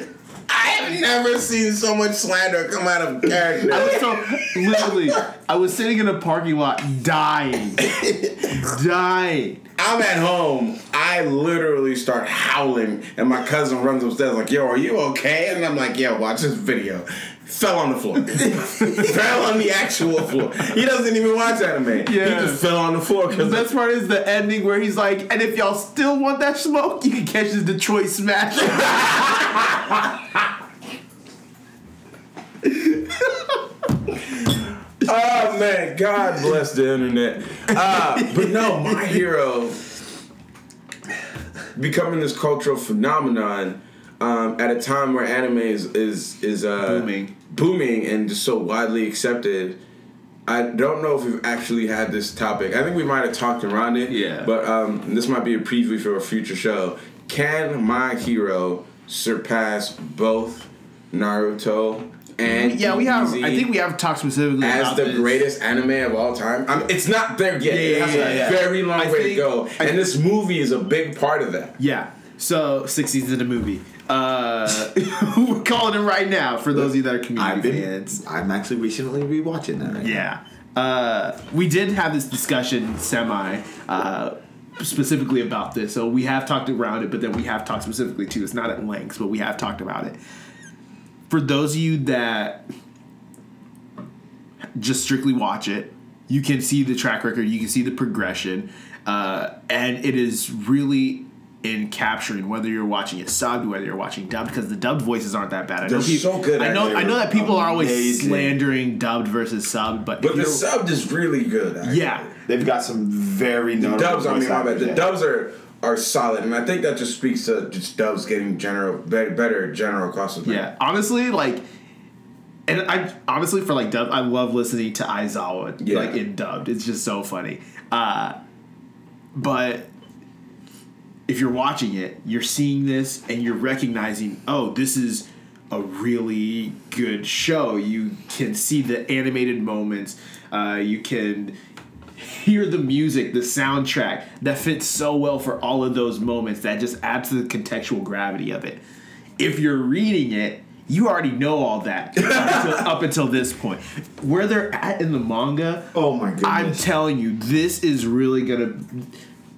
I have never seen so much slander come out of character. I was so literally, I was sitting in a parking lot dying, dying. I'm at home. I literally start howling, and my cousin runs upstairs like, "Yo, are you okay?" And I'm like, "Yo, watch this video." Fell on the floor. fell on the actual floor. He doesn't even watch anime. He just fell on the floor The because best part is the ending where he's like, and if y'all still want that smoke, you can catch this Detroit smash. Oh man, God bless the internet. Uh, but no, my hero becoming this cultural phenomenon um, at a time where anime is is is uh, Booming. Booming and just so widely accepted. I don't know if we've actually had this topic. I think we might have talked around it. Yeah. But um, this might be a preview for a future show. Can my hero surpass both Naruto and yeah, we have. I think we have talked specifically as about the this. greatest anime of all time. I mean, it's not there yet. Yeah, yeah, has yeah, a yeah. very long I way to think- go, I- and this movie is a big part of that. Yeah. So six seasons of the movie. Uh, we're calling him right now for those of you that are community I've been. fans. I'm actually recently rewatching that. Right. Yeah. Uh, we did have this discussion semi uh, specifically about this. So we have talked around it, but then we have talked specifically too. It's not at length, but we have talked about it. For those of you that just strictly watch it, you can see the track record, you can see the progression, uh, and it is really in capturing whether you're watching it subbed, whether you're watching dubbed, because the dubbed voices aren't that bad. I They're know people, so good I know. I know that people are always slandering dubbed versus subbed, but, But the you're- is really good. Actually. yeah, They've got some very the dubs. I mean, voice my bad. The yeah. dubs are are solid, and I think that just speaks to just dubs getting general better, better general across the thing. yeah. Honestly, like, and I honestly for like dubbed, I love listening to Aizawa Yeah. like in dubbed. It's just so funny. Uh, but if you're watching it, you're seeing this and you're recognizing, oh, this is a really good show. You can see the animated moments. Uh, you can hear the music, the soundtrack that fits so well for all of those moments that just adds to the contextual gravity of it. If you're reading it, you already know all that up, until, up until this point. Where they're at in the manga, Oh my god! I'm telling you, this is really gonna.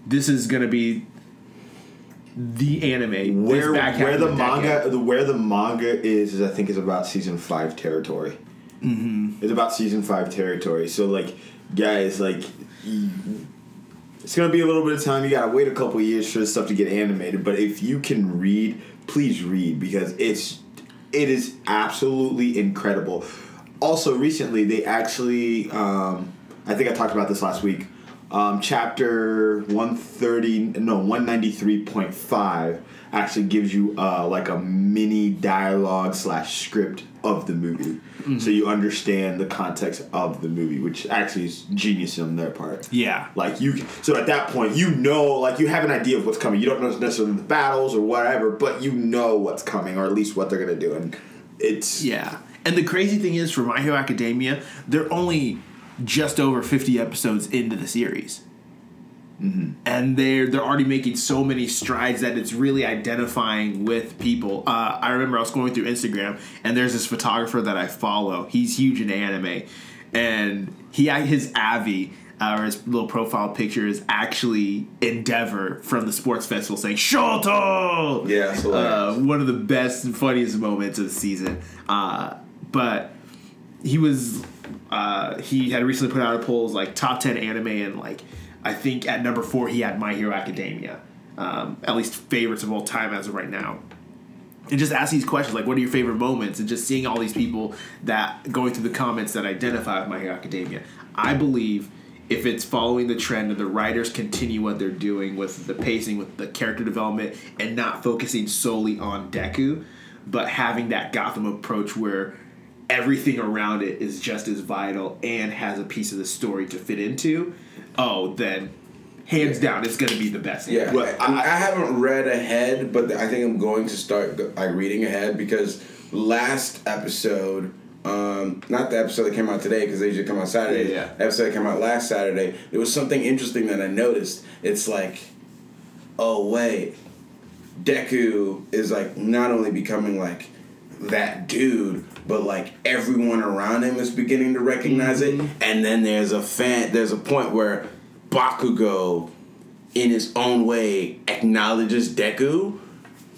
This is gonna be the anime. where where the manga the where the manga is is I think is about season five territory. Mm-hmm. It's about season five territory. So like, guys, like, it's gonna be a little bit of time. You gotta wait a couple years for this stuff to get animated. But if you can read, please read because it's it is absolutely incredible. Also, recently they actually, um, I think I talked about this last week. Um, chapter one thirty, no one ninety three point five actually gives you uh, like a mini dialogue slash script of the movie, so you understand the context of the movie, which actually is genius on their part. Yeah. Like you, so at that point, you know, like you have an idea of what's coming. You don't know necessarily the battles or whatever, but you know what's coming, or at least what they're gonna do, and it's Yeah. And the crazy thing is, for My Hero Academia, they're only just over 50 episodes into the series. And they're they're already making so many strides that it's really identifying with people. Uh, I remember I was going through Instagram and there's this photographer that I follow. He's huge in anime, and he his Avi uh, or his little profile picture is actually Endeavor from the sports festival saying Shoto. Yeah, uh, one of the best and funniest moments of the season. Uh, but he was uh, he had recently put out a poll like top 10 anime and like i think at number four he had my hero academia um, at least favorites of all time as of right now. And just ask these questions like what are your favorite moments? And just seeing all these people that going through the comments that identify with my hero academia i believe if it's following the trend and the writers continue what they're doing with the pacing with the character development and not focusing solely on deku but having that gotham approach where everything around it is just as vital and has a piece of the story to fit into oh then hands down it's going to be the best Yeah, Well, I, I- I haven't read ahead, but I think I'm going to start like reading ahead because last episode, um, not the episode that came out today because they usually come out Saturday. Yeah, yeah. The episode that came out last Saturday. There was something interesting that I noticed. It's like, oh wait, Deku is like not only becoming like that dude, but like everyone around him is beginning to recognize it. Mm-hmm. And then there's a fan. There's a point where Bakugo, in his own way, acknowledges Deku.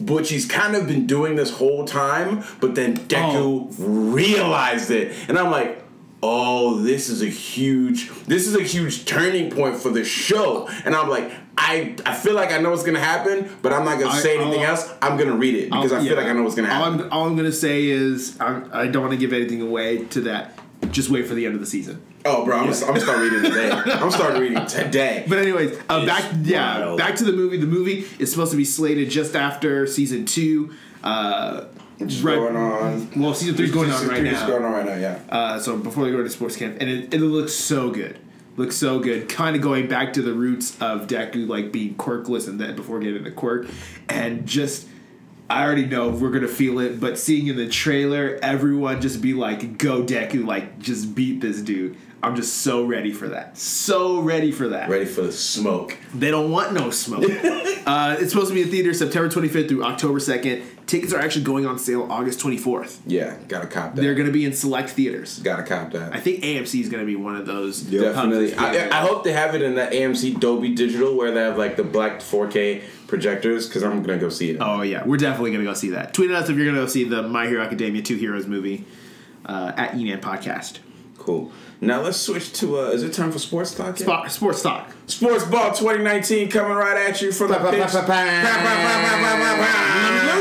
Which he's kind of been doing this whole time, but then Deku oh. realized it, and I'm like, "Oh, this is a huge, this is a huge turning point for the show." And I'm like, I, I feel like I know what's gonna happen, but I'm not gonna I- say anything I'll- else. I'm gonna read it because I I'll- feel yeah. like I know what's gonna all happen. I'm, all I'm going to say is I'm, I don't want to give anything away to that. Just wait for the end of the season. Oh, bro, I'm, gonna, I'm gonna start reading today. I'm starting reading today. But anyways, uh, back yeah, wild. back to the movie. The movie is supposed to be slated just after season two. Uh, Is right- going on. Well, season three's going on Season right three is now. going on right now. Yeah. Uh, so before they go to sports camp, and it, it looks so good. Looks so good. Kind of going back to the roots of Deku, like being quirkless, and then before getting the quirk, and just. I already know we're gonna feel it, but seeing in the trailer, everyone just be like, "Go Deku!" Like, just beat this dude. I'm just so ready for that. So ready for that. Ready for the smoke. They don't want no smoke. uh, it's supposed to be in theater September 25th through October 2nd. Tickets are actually going on sale August 24th. Yeah, gotta cop that. They're going to be in select theaters. gotta cop that. I think AMC is going to be one of those. Yep. Definitely. I, I hope they have it in that AMC Dolby Digital where they have like the black 4K projectors because I'm gonna go see it. Oh yeah, we're definitely going to go see that. Tweet at us if you're going to go see the My Hero Academia Two Heroes movie uh, at Enan Podcast. Cool. Now let's switch to. Uh, is it time for sports talk? yet? Spot, sports talk. Sports Ball 2019 coming right at you from the pitch. Let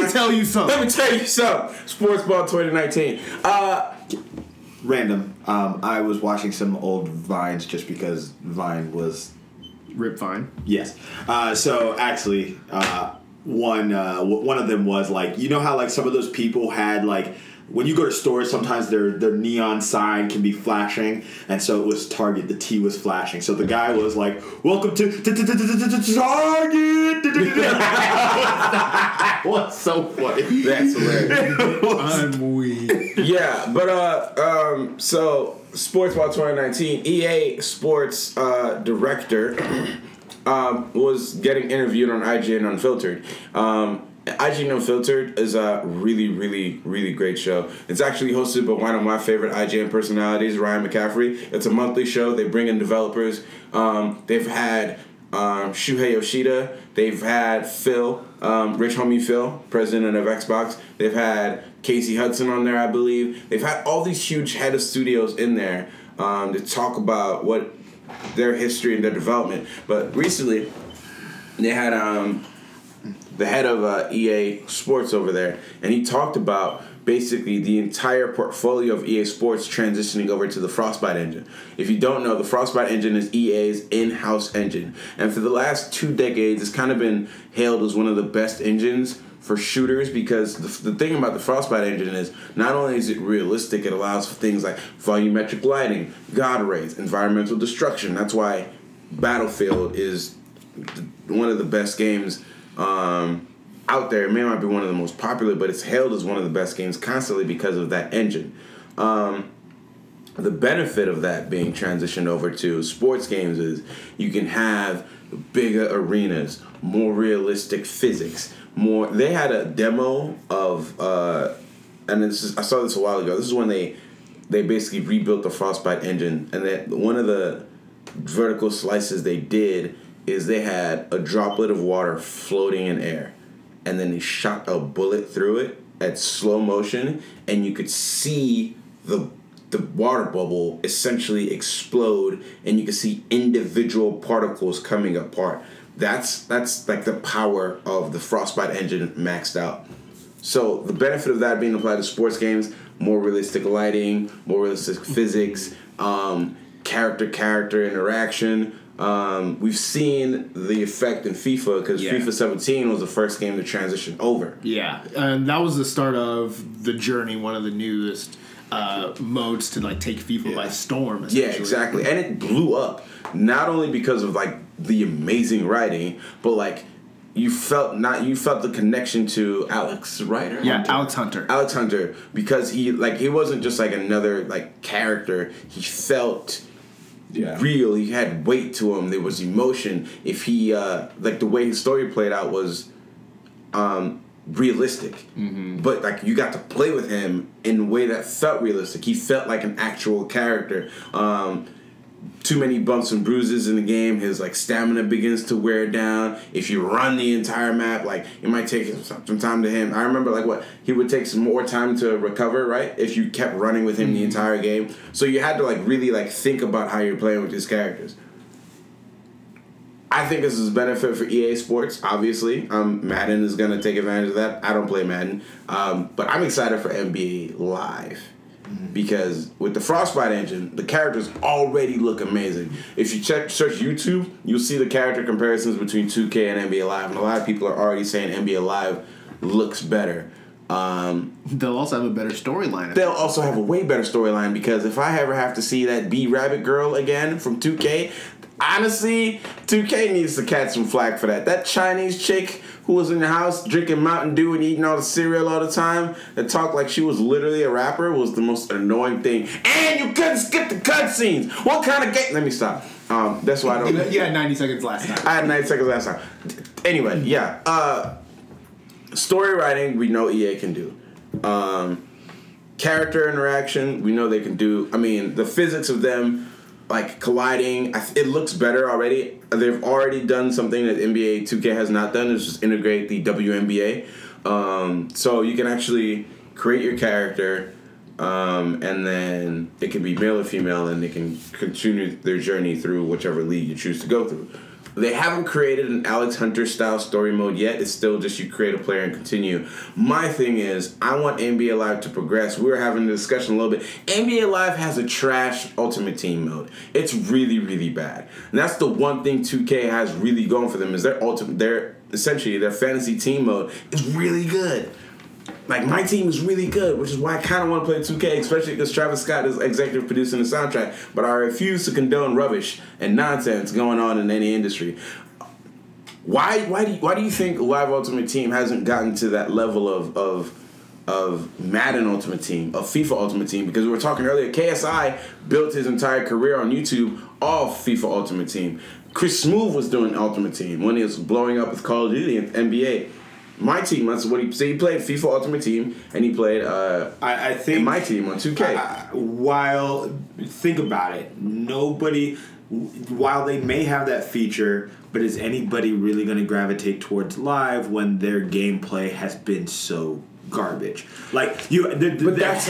me tell you something. Let me tell you something. Sports Ball 2019. Uh, random. Um, I was watching some old vines just because Vine was Rip Vine. Yes. Uh, so actually, uh, one uh, w- one of them was like you know how like some of those people had like when you go to stores sometimes their their neon sign can be flashing and so it was Target the T was flashing so the guy was like welcome to Target that was so funny that's hilarious. I'm weak. yeah, but uh, um, so Sports Ball 2019, EA Sports uh, director um, was getting interviewed on IGN Unfiltered, um, IGN Filtered is a really, really, really great show. It's actually hosted by one of my favorite IGN personalities, Ryan McCaffrey. It's a monthly show. They bring in developers. Um, they've had um, Shuhei Yoshida. They've had Phil, um, Rich Homie Phil, president of Xbox. They've had Casey Hudson on there, I believe. They've had all these huge head of studios in there um, to talk about what their history and their development. But recently, they had um, the head of uh, EA Sports over there, and he talked about basically the entire portfolio of EA Sports transitioning over to the Frostbite engine. If you don't know, the Frostbite engine is EA's in-house engine, and for the last two decades, it's kind of been hailed as one of the best engines for shooters because the, the thing about the Frostbite engine is not only is it realistic, it allows for things like volumetric lighting, god rays, environmental destruction. That's why Battlefield is one of the best games um, out there. It may not be one of the most popular, but it's hailed as one of the best games constantly because of that engine. Um, the benefit of that being transitioned over to sports games is you can have bigger arenas, more realistic physics, more. They had a demo of, uh, and this is, I saw this a while ago. This is when they they basically rebuilt the Frostbite engine, and that one of the vertical slices they did is they had a droplet of water floating in air, and then they shot a bullet through it at slow motion, and you could see the the water bubble essentially explode, and you could see individual particles coming apart. That's that's like the power of the Frostbite engine maxed out. So the benefit of that being applied to sports games, more realistic lighting, more realistic physics, um, character character interaction. Um, we've seen the effect in FIFA because Yeah. FIFA 17 was the first game to transition over. Yeah, and that was the start of the journey. One of the newest uh, modes to like take FIFA by storm. Yeah, exactly. And it blew up not only because of like the amazing writing, but like you felt not you felt the connection to Alex Ryder. Yeah, Hunter? Alex Hunter. Alex Hunter because he like he wasn't just like another like character. He felt Yeah. real. He had weight to him. There was emotion. If he uh like the way his story played out was um realistic. Mm-hmm. But like you got to play with him in a way that felt realistic. He felt like an actual character. Um too many bumps and bruises in the game, his like stamina begins to wear down. If you run the entire map, like it might take some some time to him. I remember like what he would take some more time to recover, right? If you kept running with him the entire game, so you had to like really like think about how you're playing with his characters. I think this is a benefit for EA Sports. Obviously, um, Madden is gonna take advantage of that. I don't play Madden, um, but I'm excited for NBA Live because with the Frostbite engine, the characters already look amazing. If you check search YouTube, you'll see the character comparisons between 2K and NBA Live, and a lot of people are already saying NBA Live looks better. Um, They'll also have a better storyline. they'll also have a way better storyline because if I ever have to see that B Rabbit girl again from 2K, honestly, 2K needs to catch some flack for that. That Chinese chick who was in the house drinking Mountain Dew and eating all the cereal all the time that talked like she was literally a rapper was the most annoying thing. And you couldn't skip the cutscenes. What kind of game? Let me stop. Um, that's why I don't. You had 90 seconds last time. I had 90 seconds last time. Anyway, yeah. Uh, story writing, we know EA can do. Um, character interaction, we know they can do. I mean, the physics of them like colliding, it looks better already. They've already done something that NBA 2K has not done, is just integrate the WNBA. Um, so you can actually create your character. Um, and then it can be male or female, and they can continue their journey through whichever league you choose to go through. They haven't created an Alex Hunter style story mode yet. It's still just you create a player and continue. My thing is, I want NBA Live to progress. We were having a discussion a little bit. NBA Live has a trash Ultimate Team mode. It's really, really bad. And that's the one thing 2K has really going for them is their ultimate, their essentially their fantasy team mode is really good. Like my team is really good, which is why I kind of want to play 2K, especially because Travis Scott is executive producing the soundtrack. But I refuse to condone rubbish and nonsense going on in any industry. Why? Why do you, Why do you think Live Ultimate Team hasn't gotten to that level of of of Madden Ultimate Team, of FIFA Ultimate Team? Because we were talking earlier, KSI built his entire career on YouTube off FIFA Ultimate Team. Chris Smoove was doing Ultimate Team when he was blowing up with Call of Duty and NBA my team. That's what he. So he played FIFA Ultimate Team, and he played uh, I, I think my team on 2K. Uh, while think about it, nobody. While they may have that feature, but is anybody really going to gravitate towards live when their gameplay has been so garbage? Like you, the, the, But that's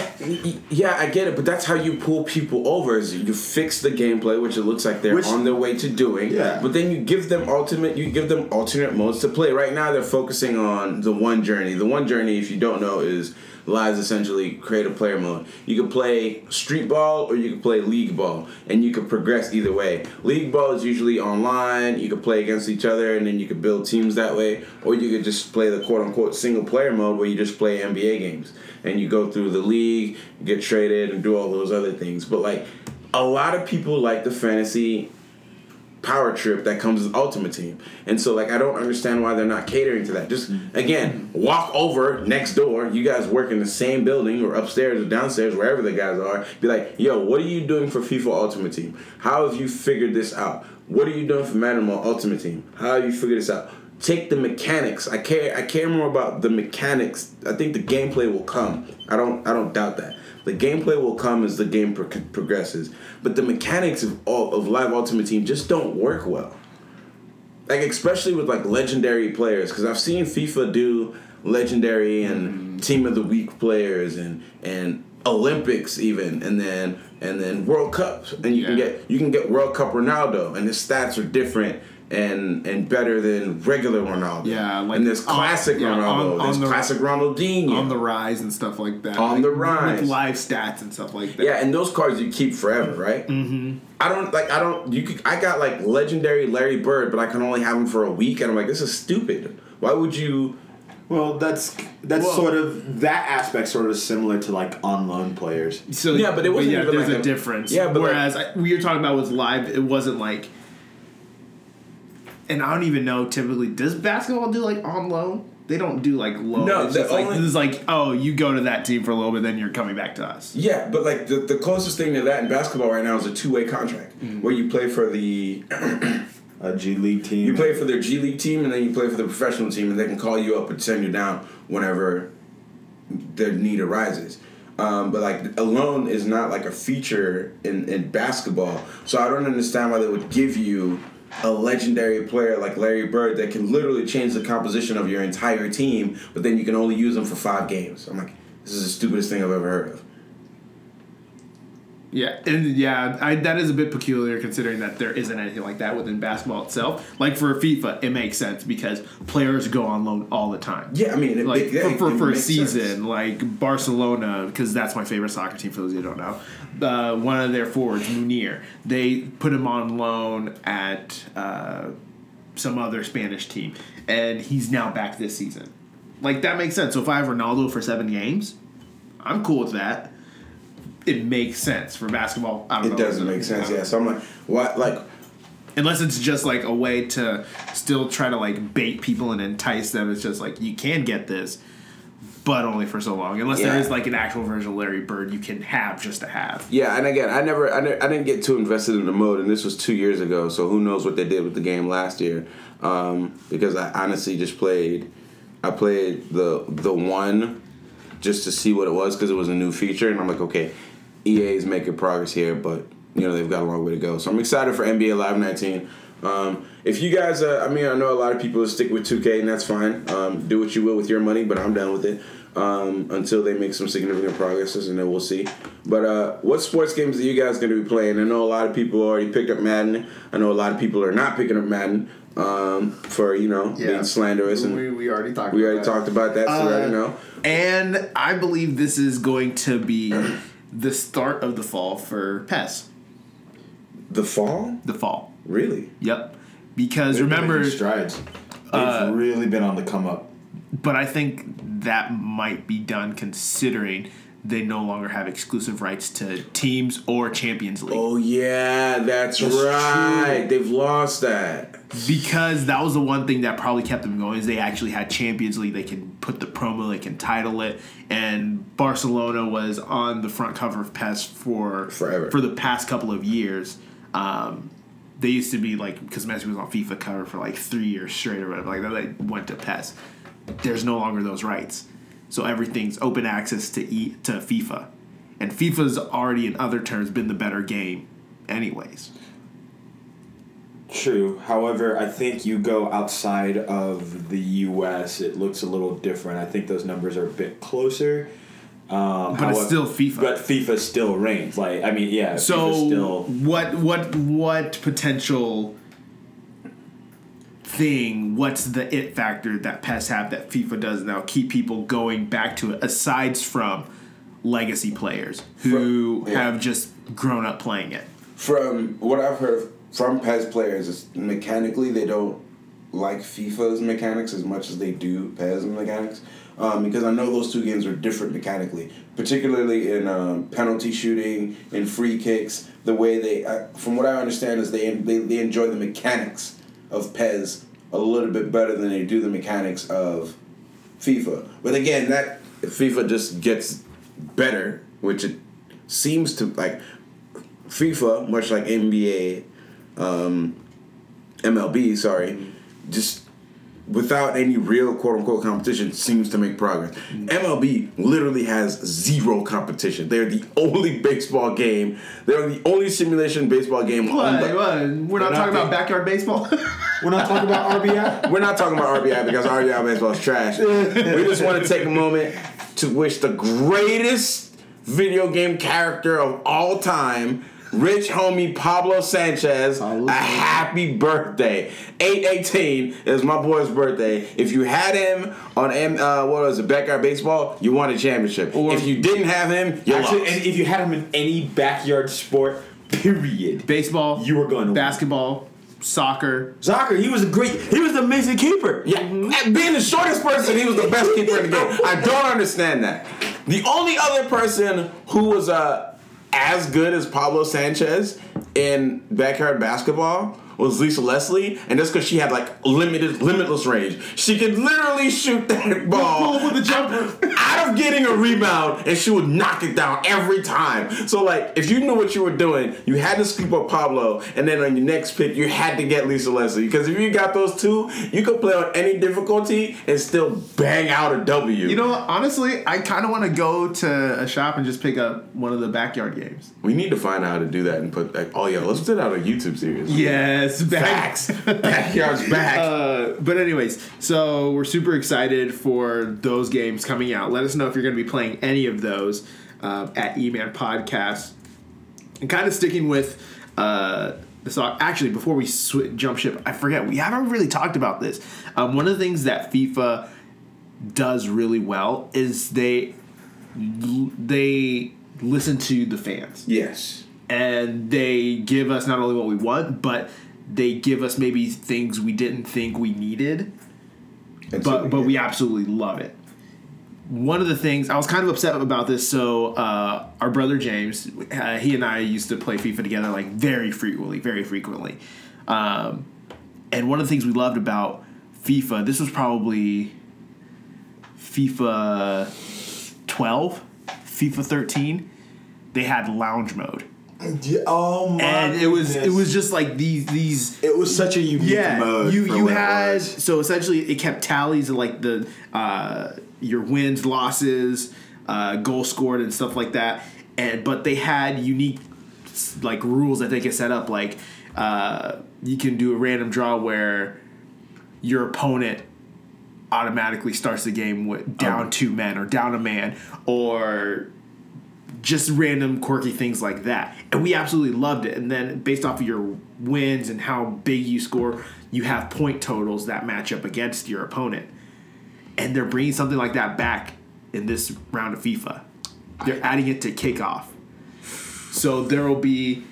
yeah, I get it. But that's how you pull people over. Is you fix the gameplay, which it looks like they're Which- on their way to doing. Yeah. But then you give them ultimate. You give them alternate modes to play. Right now, they're focusing on the one journey. The one journey, if you don't know, is lies essentially create a player mode. You can play street ball or you can play league ball, and you can progress either way. League ball is usually online. You can play against each other, and then you can build teams that way. Or you could just play the quote unquote single player mode where you just play NBA games and you go through the league, get traded, and do all those other things. But like a lot of people like the fantasy power trip that comes with Ultimate Team. And so like I don't understand why they're not catering to that. Just mm-hmm. again, walk over next door, you guys work in the same building or upstairs or downstairs, wherever the guys are, be like, yo, what are you doing for FIFA Ultimate Team? How have you figured this out? What are you doing for Madden Mobile Ultimate Team? How have you figured this out? Take the mechanics. I care. I care more about the mechanics. I think the gameplay will come. I don't. I don't doubt that. The gameplay will come as the game pro- progresses, but the mechanics of all, of Live Ultimate Team just don't work well. Like especially with like legendary players, because I've seen FIFA do legendary and mm-hmm. team of the week players and and Olympics even, and then and then World Cups, and you can get you can get World Cup Ronaldo, and his stats are different. And, and better than regular Ronaldo. Yeah, like and there's on- classic yeah, Ronaldo. on- on there's the- classic Ronaldinho. on the rise and stuff like that. On Like, the rise. with live stats and stuff like that. Yeah, and those cards you keep forever, right? Mm-hmm. I don't like. I don't. You. Could, I got like legendary Larry Bird, but I can only have him for a week, and I'm like, this is stupid. Why would you? well, that's that's Well- sort of that aspect sort of similar to like on loan players. So Yeah, but it wasn't yeah, even there's like a, a- difference. Yeah, but whereas I, we were talking about was live, it wasn't like. And I don't even know. Typically, does basketball do like on loan? They don't do like loan. No, it's the just like only- this is like oh, you go to that team for a little bit, then you're coming back to us. Yeah, but like the, the closest thing to that in basketball right now is a two way contract where you play for the A G League team. you play for their G League team and then you play for the professional team, and they can call you up and send you down whenever their need arises. Um, but like alone is not like a feature in, in basketball, so I don't understand why they would give you a legendary player like Larry Bird that can literally change the composition of your entire team, but then you can only use them for five games. I'm like, this is the stupidest thing I've ever heard of. Yeah, and yeah, I, that is a bit peculiar considering that there isn't anything like that within basketball itself. Like for FIFA, it makes sense because players go on loan all the time. Yeah, I mean, it, like it- yeah, for, for, it for a season, sense. like Barcelona, because that's my favorite soccer team. For those who don't know, uh, one of their forwards, Munir, they put him on loan at uh, some other Spanish team, and he's now back this season. Like that makes sense. So if I have Ronaldo for seven games, I'm cool with that. It makes sense for basketball. I don't It know. doesn't make sense, yeah. So I'm like, what? Like, Unless it's just like a way to still try to like bait people and entice them. It's just like you can get this, but only for so long. Unless there Yeah. is like an actual version of Larry Bird you can have just to have. yeah, and again, I never, I, ne- I didn't get too invested in the mode, and this was two years ago, so who knows what they did with the game last year? Um, because I honestly just played, I played the the one just to see what it was because it was a new feature, and I'm like, okay, EA is making progress here, but you know they've got a long way to go. So I'm excited for NBA Live 19. Um, if you guys, uh, I mean, I know a lot of people stick with 2K, and that's fine. Um, do what you will with your money, but I'm done with it um, until they make some significant progresses, and then we'll see. But uh, what sports games are you guys going to be playing? I know a lot of people already picked up Madden. I know a lot of people are not picking up Madden um, for you know being slanderous, and we, we already talked. We already talked about that, so we already know. And I believe this is going to be the start of the fall for PES. The fall, The fall. Really? Yep. Because They've remember, strides. They've uh, really been on the come up. but I think that might be done considering they no longer have exclusive rights to teams or Champions League. Oh yeah, that's, That's right. true. They've lost that. because that was the one thing that probably kept them going is they actually had Champions League. They can put the promo, they can title it, and Barcelona was on the front cover of PES for Forever. for the past couple of years. Um, they used to be like because Messi was on FIFA cover for like three years straight or whatever. Like that, they went to PES. there's no longer those rights. So everything's open access to e- to FIFA, and FIFA's already in other terms been the better game, anyways. True. However, I think you go outside of the U.S., it looks a little different. I think those numbers are a bit closer. Um, But it's still FIFA. But FIFA still reigns. Like I mean, yeah. So still what what what potential thing? What's the it factor that PES have that FIFA does now keep people going back to it? Aside from legacy players who From- yeah. have just grown up playing it. From what I've heard from PES players, is mechanically they don't like FIFA's mechanics as much as they do PES mechanics. Um, because I know those two games are different mechanically, particularly in um, penalty shooting, and free kicks. The way they, from what I understand, is they, they they enjoy the mechanics of PES a little bit better than they do the mechanics of FIFA. But again, that FIFA just gets better, which it seems to like FIFA, much like NBA, um, MLB, sorry, just without any real quote unquote competition seems to make progress. Mm. MLB literally has zero competition. They're the only baseball game. They're the only simulation baseball game on the, We're not not talking about backyard baseball. We're not talking about RBI. We're not talking about RBI because RBI baseball is trash. we just want to take a moment to wish the greatest video game character of all time, rich homie Pablo Sanchez, Pablo a happy birthday. 818 is my boy's birthday. If you had him on M, uh, what was it, backyard baseball, you won a championship. Or- if you didn't have him, you Actually, lost. and if you had him in any backyard sport, period. baseball, You were going to win. basketball, soccer. Soccer, he was a great. He was an amazing keeper. Yeah, and being the shortest person, he was the best keeper in the game. I don't understand that. The only other person who was uh, as good as Pablo Sanchez in backyard basketball was Lisa Leslie, and that's because she had like limited, limitless range. She could literally shoot that ball with a jumper. out of getting a rebound, and she would knock it down every time. So like, if you knew what you were doing, you had to scoop up Pablo, and then on your next pick, you had to get Lisa Leslie because if you got those two, you could play on any difficulty and still bang out a W. You know, honestly, I kind of want to go to a shop and just pick up one of the backyard games. we need to find out how to do that and put like, oh yeah, let's put out a YouTube series. Yes, Facts. Backyard's back. Uh, but anyways, so we're super excited for those games coming out. Let us know if you're going to be playing any of those um, at E-Man Podcast. And kind of sticking with uh, the song. Actually, before we sw- jump ship, I forget we haven't really talked about this. Um, one of the things that FIFA does really well is they they listen to the fans yes. and they give us not only what we want, but they give us maybe things we didn't think we needed, but but we absolutely love it. One of the things I was kind of upset about this. So uh, our brother James, uh, he and I used to play FIFA together like very frequently, very frequently. Um, and one of the things we loved about FIFA, this was probably FIFA 12, FIFA 13. They had lounge mode Oh my! and it was it was just like these these it was such a unique yeah mode. you you had so essentially it kept tallies of like the uh your wins losses uh goal scored and stuff like that and but they had unique like rules that they could set up like uh you can do a random draw where your opponent automatically starts the game with down two men or down a man or just random quirky things like that. And we absolutely loved it. And then based off of your wins and how big you score, you have point totals that match up against your opponent. And they're bringing something like that back in this round of FIFA. They're adding it to kickoff. So there will be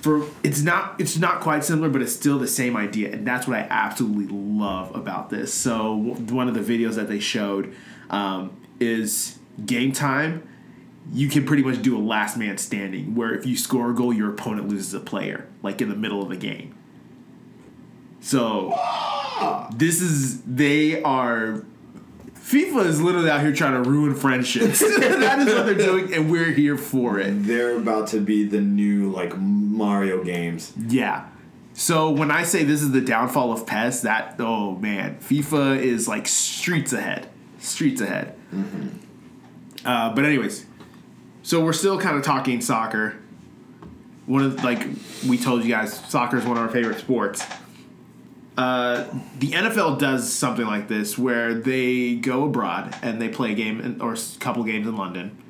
for it's not it's not quite similar but it's still the same idea and that's what i absolutely love about this so one of the videos that they showed um, is game time you can pretty much do a last man standing where if you score a goal your opponent loses a player like in the middle of the game so this is they are FIFA is literally out here trying to ruin friendships. that is what they're doing, and we're here for it. They're about to be the new like Mario games. Yeah. So when I say this is the downfall of PES, that oh man, FIFA is like streets ahead, streets ahead. Uh, but anyways, so we're still kind of talking soccer. One of like we told you guys, soccer is one of our favorite sports. Uh, the NFL does something like this where they go abroad and they play a game in, or a couple games in London.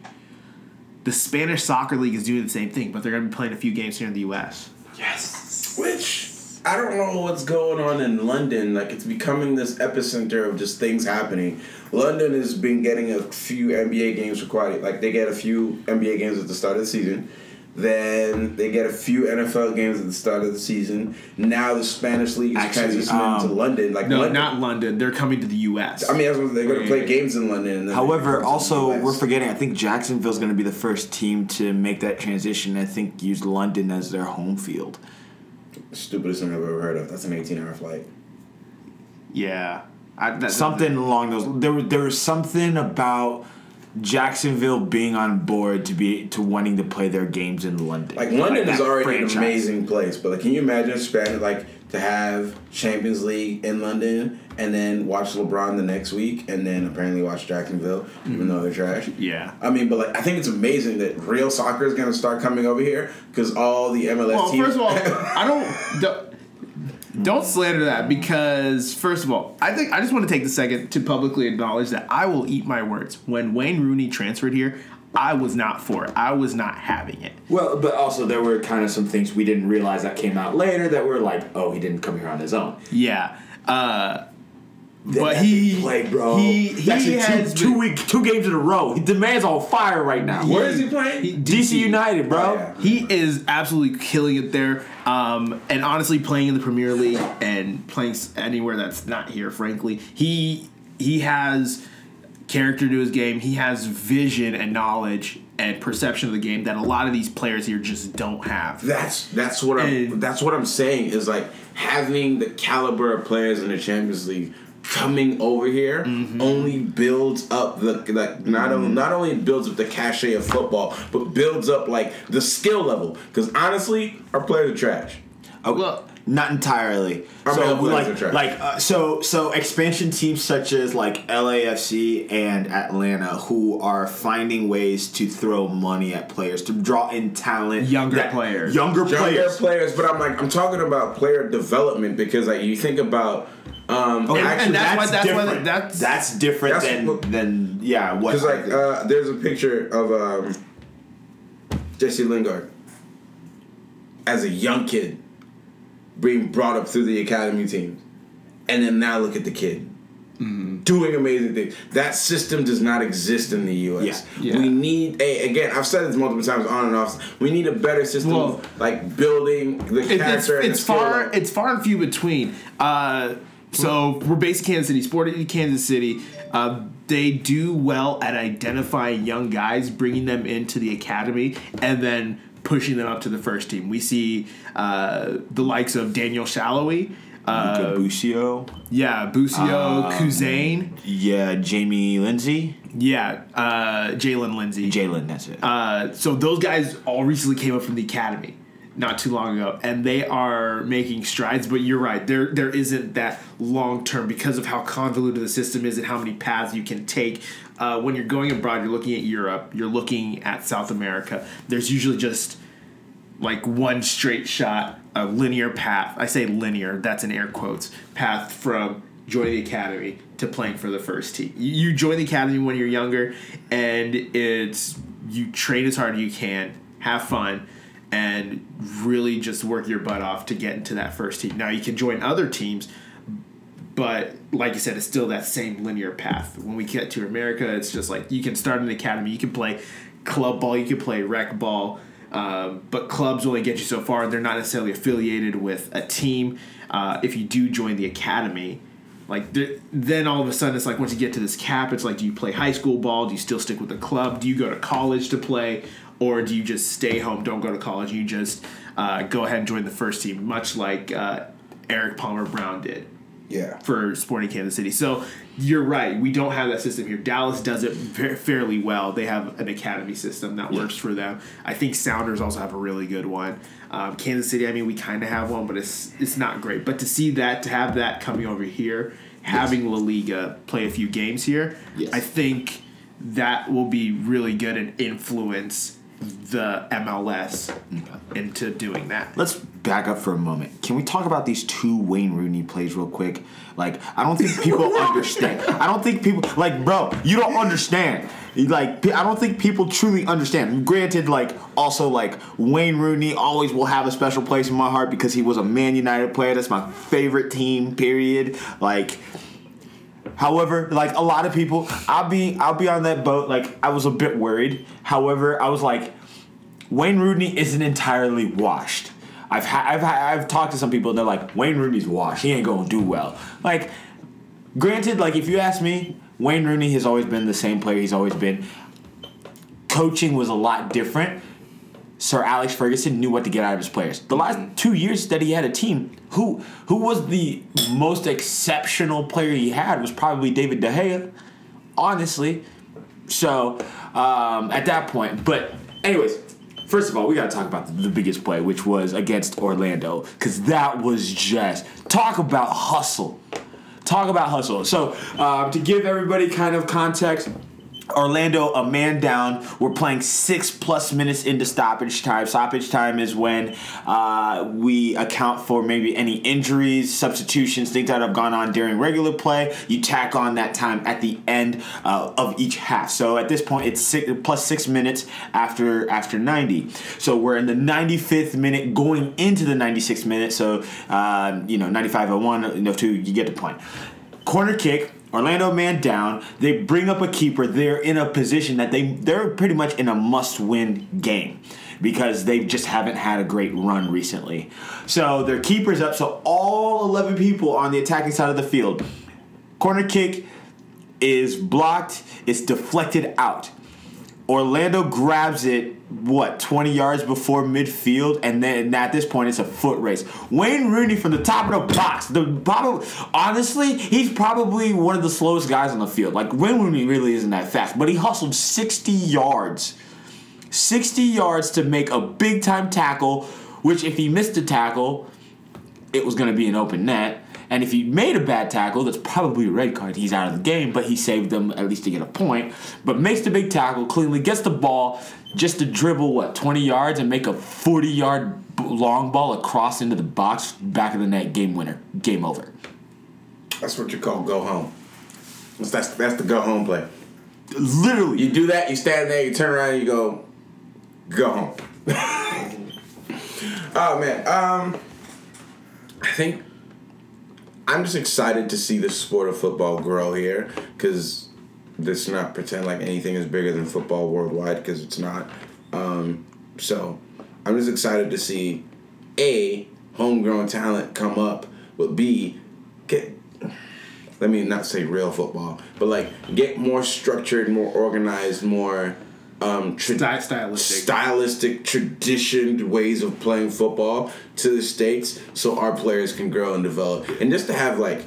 The Spanish soccer league is doing the same thing, but they're going to be playing a few games here in the U.S. Yes. Which I don't know what's going on in London. Like it's becoming this epicenter of just things happening. London has been getting a few NBA games for quite like they get a few NBA games at the start of the season. Then they get a few NFL games at the start of the season. Now the Spanish league is Actually, transitioning um, to London. Like No, London, not London. They're coming to the U.S. I mean, they're going to play games in London. And However, also go to the we're forgetting. I think Jacksonville's going to be the first team to make that transition. I think use London as their home field. Stupidest thing I've ever heard of. That's an eighteen-hour flight. yeah, I, that, Something along those. There, was- there was something about Jacksonville being on board to be to wanting to play their games in London. Like London is already franchise. an amazing place, but like, can you imagine Spanish like to have Champions League in London and then watch LeBron the next week and then apparently watch Jacksonville, even mm. though they're trash. Yeah. I mean, but like, I think it's amazing that real soccer is gonna start coming over here because all the MLS Well, teams. first of all, I don't, don't don't slander that because first of all, I think I just want to take the second to publicly acknowledge that I will eat my words. When Wayne Rooney transferred here, I was not for it. I was not having it. Well, but also there were kind of some things we didn't realize that came out later that were like, oh, he didn't come here on his own. Yeah. Uh, But he- play, bro. he- he Actually, has two, two week, two games in a row. He demands on fire right now. Where is he playing? He- DC United, bro. Oh, yeah. He is absolutely killing it there. Um, and honestly, playing in the Premier League and playing anywhere that's not here, frankly, he he has character to his game. He has vision and knowledge and perception of the game that a lot of these players here just don't have. That's that's what I'm that's what I'm saying is like having the caliber of players in the Champions League coming over here Mm-hmm. only builds up the like not only not only builds up the cachet of football but builds up like the skill level because honestly our players are trash. Well- not entirely. Our so male players are like, like uh, so so expansion teams such as like LAFC and Atlanta who are finding ways to throw money at players to draw in talent, Younger that- players. younger Younger players. players, but I'm like I'm talking about player development because like you think about um Okay, And- and that's why- that's why different. that's- that's different That's than what- than yeah what Because like uh, there's a picture of um, Jesse Lingard as a young kid being brought up through the academy team, and then now look at the kid doing amazing things. That system does not exist in the U.S. Yeah. Yeah. We need a again. I've said this multiple times on and off. We need a better system, Well, of, like building the It- it's, character. and it's the far level. it's far and few between. Uh, so we're based in Kansas City, Sporting in Kansas City. Uh, they do well at identifying young guys, bringing them into the academy, and then pushing them up to the first team. We see uh, the likes of Daniel Salloi, uh, Busio, yeah, Busio, Um, yeah, Jamie Lindsay, yeah, uh, Jaylin Lindsey. Jalen. That's it. Uh, so those guys all recently came up from the academy not too long ago, and they are making strides. But you're right, there there isn't that long term because of how convoluted the system is and how many paths you can take. Uh, when you're going abroad, you're looking at Europe, you're looking at South America. There's usually just like one straight shot, a linear path. I say linear, that's in air quotes, path from joining the academy to playing for the first team. You you join the academy when you're younger, and it's you train as hard as you can, have fun, and really just work your butt off to get into that first team. Now you can join other teams, but like you said, it's still that same linear path. When we get to America, it's just like you can start an academy, you can play club ball, you can play rec ball, um, but clubs only get you so far. They're not necessarily affiliated with a team. Uh, if you do join the academy, like then all of a sudden it's like once you get to this cap, it's like do you play high school ball? Do you still stick with the club? Do you go to college to play, or do you just stay home, don't go to college, you just uh, go ahead and join the first team, much like uh, Erik Palmer-Brown did. Yeah. for Sporting Kansas City. So you're right. We don't have that system here. Dallas does it fa- fairly well. They have an academy system that works for them. I think Sounders also have a really good one. Um, Kansas City, I mean, we kind of have one, but it's it's not great. But to see that, to have that coming over here, having La Liga play a few games here, Yes. I think that will be really good and influence the MLS into doing that. Let's back up for a moment. Can we talk about these two Wayne Rooney plays real quick? Like, I don't think people understand. I don't think people like, bro. You don't understand. Like, I don't think people truly understand. Granted, like, also like Wayne Rooney always will have a special place in my heart because he was a Man United player. That's my favorite team. Period. Like. However, like a lot of people, I'll be I'll be on that boat. Like I was a bit worried. However, I was like, Wayne Rooney isn't entirely washed. I've ha- I've ha- I've talked to some people and they're like, Wayne Rooney's washed. He ain't gonna do well. Like, granted, like if you ask me, Wayne Rooney has always been the same player he's always been. Coaching was a lot different. Sir Alex Ferguson knew what to get out of his players. The last two years that he had a team, who who was the most exceptional player he had was probably David De Gea, honestly. So um, at that point, but anyways, first of all, we got to talk about the, the biggest play, which was against Orlando, because that was just talk about hustle. Talk about hustle. So um, to give everybody kind of context. Orlando, a man down. We're playing six plus minutes into stoppage time. Stoppage time is when uh, we account for maybe any injuries, substitutions, things that have gone on during regular play. You tack on that time at the end uh, of each half. So at this point, it's six, plus six minutes after after 90. So we're in the 95th minute, going into the 96th minute. So um, you know, 95:01, you know, two. You get the point. Corner kick. Orlando man down. They bring up a keeper. They're in a position that they they're pretty much in a must-win game because they just haven't had a great run recently. So their keeper's up. So all 11 people on the attacking side of the field. Corner kick is blocked. It's deflected out. Orlando grabs it, what, 20 yards before midfield, and then at this point it's a foot race. Wayne Rooney from the top of the box. The probably, honestly, he's probably one of the slowest guys on the field. Like Wayne Rooney really isn't that fast, but he hustled 60 yards. 60 yards to make a big time tackle, which if he missed a tackle, it was going to be an open net. And if he made a bad tackle, that's probably a red card. He's out of the game, but he saved them at least to get a point. But makes the big tackle, cleanly gets the ball just to dribble, what, 20 yards and make a 40 yard long ball across into the box, back of the net, game winner. Game over. That's what you call go home. That's that's, that's the go home play. Literally. You do that, you stand there, you turn around, you go, go home. oh man, um, I think I'm just excited to see the sport of football grow here because let's not pretend like anything is bigger than football worldwide because it's not. Um, so I'm just excited to see a homegrown talent come up, but b get let me not say real football, but like get more structured, more organized, more um, tra- Sty- stylistic. stylistic, traditioned ways of playing football to the states, so our players can grow and develop, and just to have like.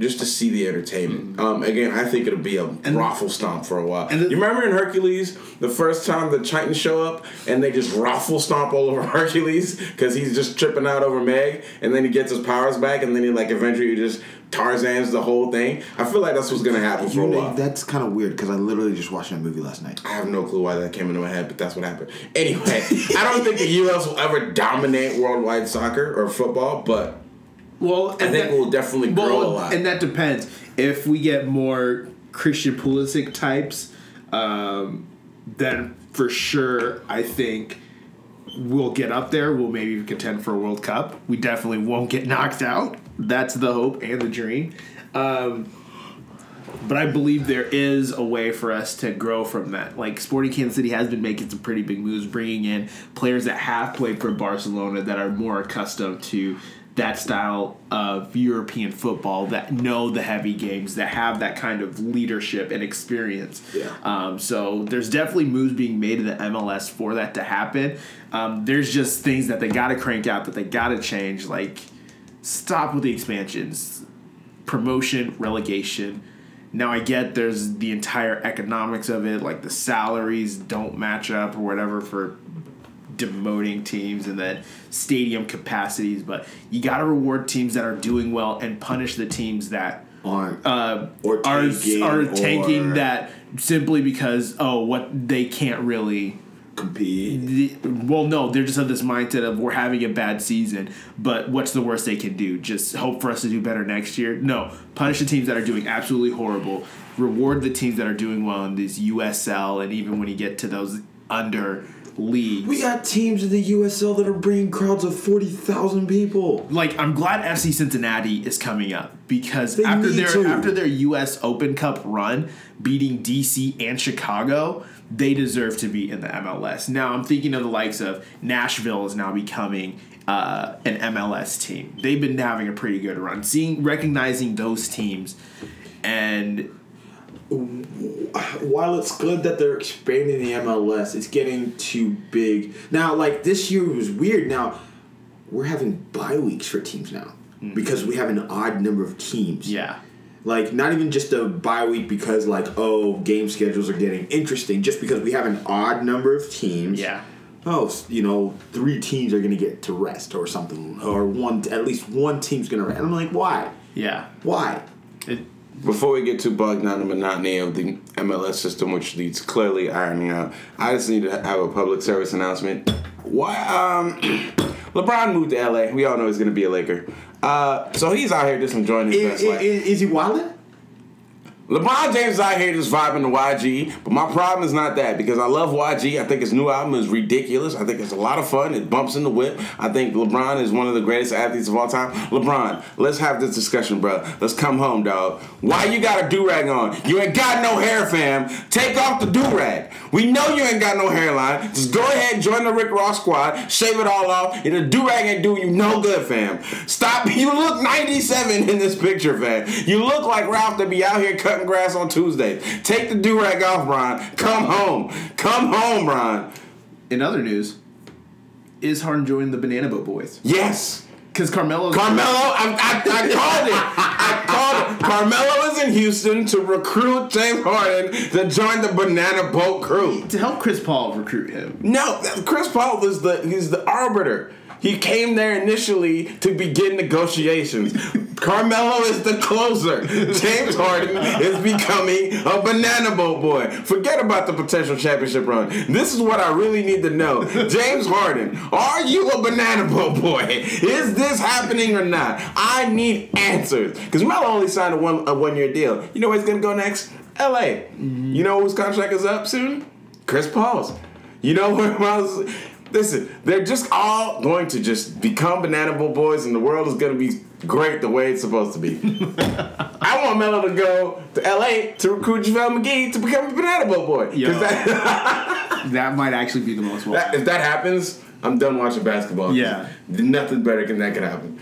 Just to see the entertainment. Um, again, I think it'll be a raffle stomp for a while. and the- you remember in Hercules, the first time the Titans show up and they just raffle stomp all over Hercules because he's just tripping out over Meg, and then he gets his powers back, and then he like eventually just Tarzan's the whole thing. I feel like that's what's gonna happen for a while. that's kind of weird because I literally just watched that movie last night. I have no clue why that came into my head, but that's what happened. Anyway, I don't think the U.S. will ever dominate worldwide soccer or football, but Well, I think we'll definitely grow a lot. And that depends. If we get more Christian Pulisic types, um, then for sure, I think we'll get up there. We'll maybe contend for a World Cup. We definitely won't get knocked out. That's the hope and the dream. Um, but I believe there is a way for us to grow from that. Like Sporting Kansas City has been making some pretty big moves, bringing in players that have played for Barcelona that are more accustomed to that style of European football, that know the heavy games, that have that kind of leadership and experience. Yeah. Um, so there's definitely moves being made in the MLS for that to happen. Um, there's just things that they got to crank out, that they got to change. Like stop with the expansions. promotion, relegation. Now I get there's the entire economics of it, like the salaries don't match up or whatever for demoting teams and then stadium capacities, but you got to reward teams that are doing well and punish the teams that Aren't uh, Or are tanking, are tanking or- that simply because oh what they can't really compete. the- well, no, they're just of this mindset of we're having a bad season, but what's the worst they can do? Just hope for us to do better next year? No, punish the teams that are doing absolutely horrible. Reward the teams that are doing well in this USL, and even when you get to those under leagues. We got teams in the USL that are bringing crowds of forty thousand people. like I'm glad FC Cincinnati is coming up because They after their to. after their US Open Cup run, beating DC and Chicago, they deserve to be in the MLS. Now I'm thinking of the likes of Nashville is now becoming uh, an MLS team. They've been having a pretty good run. Seeing recognizing those teams and While it's good that they're expanding the MLS, it's getting too big. Now, like this year was weird. Now we're having bye weeks for teams now mm. because we have an odd number of teams. yeah. Like not even just a bye week because like oh game schedules are getting interesting just because we have an odd number of teams. Yeah. Oh, you know, three teams are gonna get to rest or something, or one at least one team's gonna rest. And I'm like, why? Yeah. Why? It, Before we get too bogged down in the monotony of the MLS system, which needs clearly ironing out, I just need to have a public service announcement. Why? Um, LeBron moved to LA. We all know he's going to be a Laker. Uh, so he's out here just enjoying his Is, best life. is, is he wilding? LeBron James out here just vibing to YG, but my problem is not that because I love YG. I think his new album is ridiculous. I think it's a lot of fun. It bumps in the whip. I think LeBron is one of the greatest athletes of all time. LeBron, let's have this discussion, bro. Let's come home, dog. Why you got a do rag on? You ain't got no hair, fam. Take off the do rag. We know you ain't got no hairline. Just go ahead, join the Rick Ross squad, shave it all off, and the do rag ain't doing you no good, fam. Stop. You look 97 in this picture, fam. You look like Ralph to be out here cutting grass on Tuesdays. Take the do rag off, Brian. Come home. Come home, Brian. in other news, is Harden joining the Banana Boat Boys? Yes. Because Carmelo. Carmelo, I, I, I called it. I called it. Carmelo is in Houston to recruit James Harden to join the Banana Boat crew. to help Chris Paul recruit him. No, Chris Paul is the he's the arbiter. He came there initially to begin negotiations. Carmelo is the closer. James Harden is becoming a banana boat boy. Forget about the potential championship run. This is what I really need to know. James Harden, are you a banana boat boy? Is this happening or not? I need answers. Because Melo only signed a one a one year deal. You know where he's gonna go next? LA. You know whose contract is up soon? Chris Paul's. You know where Miles? Listen, they're just all going to just become banana boat boys, and the world is going to be great the way it's supposed to be. I want Melo to go to LA to recruit JaVale McGee to become a banana boat boy. Yo. that- That might actually be the most that- if that happens, I'm done watching basketball. Yeah. nothing better than that could happen.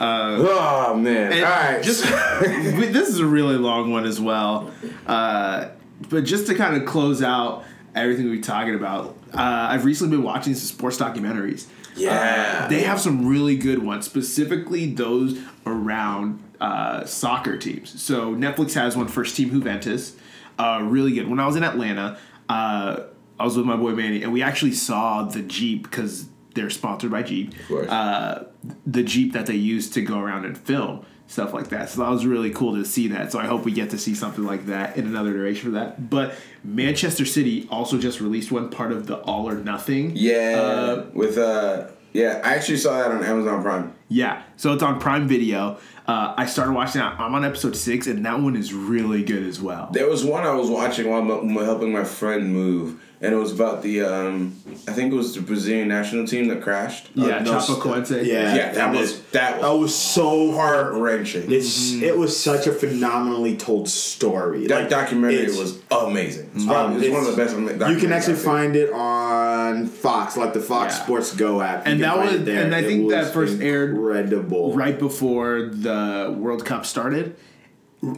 oh man! All right, Just this is a really long one as well. Uh, but just to kind of close out everything we're talking about, uh, I've recently been watching some sports documentaries. Yeah. Uh, they have some really good ones, specifically those around uh, soccer teams. So Netflix has one, First Team Juventus, uh, really good. When I was in Atlanta, uh, I was with my boy Manny, and we actually saw the Jeep because they're sponsored by Jeep. course. Uh, the Jeep that they use to go around and film stuff like that. So that was really cool to see that. So I hope we get to see something like that in another iteration for that. But Manchester City also just released one part of the All or Nothing. yeah, Uh, with uh, yeah, I actually saw that on Amazon Prime. Yeah, so it's on Prime Video. Uh, I started watching that. I'm on episode six, and that one is really good as well. There was one I was watching while m- helping my friend move, and it was about the um, I think it was the Brazilian national team that crashed. Yeah, no, Chapecoense. Yeah, yeah, that was that That was was so hard. heart wrenching. It's it was such a phenomenally told story. That Like, documentary it's- was amazing. It's, um, probably, it's one of the best. You can actually find it on Fox, like the Fox Yeah. Sports Go app. You And that was- there. and I It think that was first aired incredible right before the World Cup started.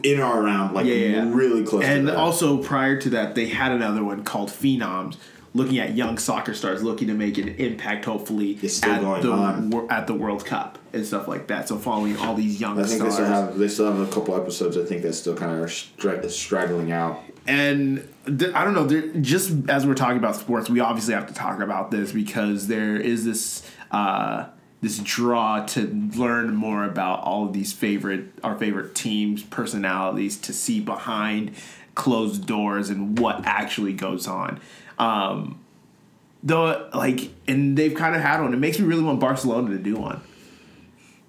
In or around, like Yeah, yeah, really close. And also prior to that, they had another one called Phenoms, looking at young soccer stars looking to make an impact, hopefully at going the on. at the World Cup and stuff like that. So following all these young I think they stars. still have they still have a couple episodes. I think that still kind of straggling out. and th- I don't know. Just as we're talking about sports, we obviously have to talk about this because there is this uh, this draw to learn more about all of these favorite our favorite teams, personalities, to see behind closed doors and what actually goes on. Um, though, like, and they've kind of had one. It makes me really want Barcelona to do one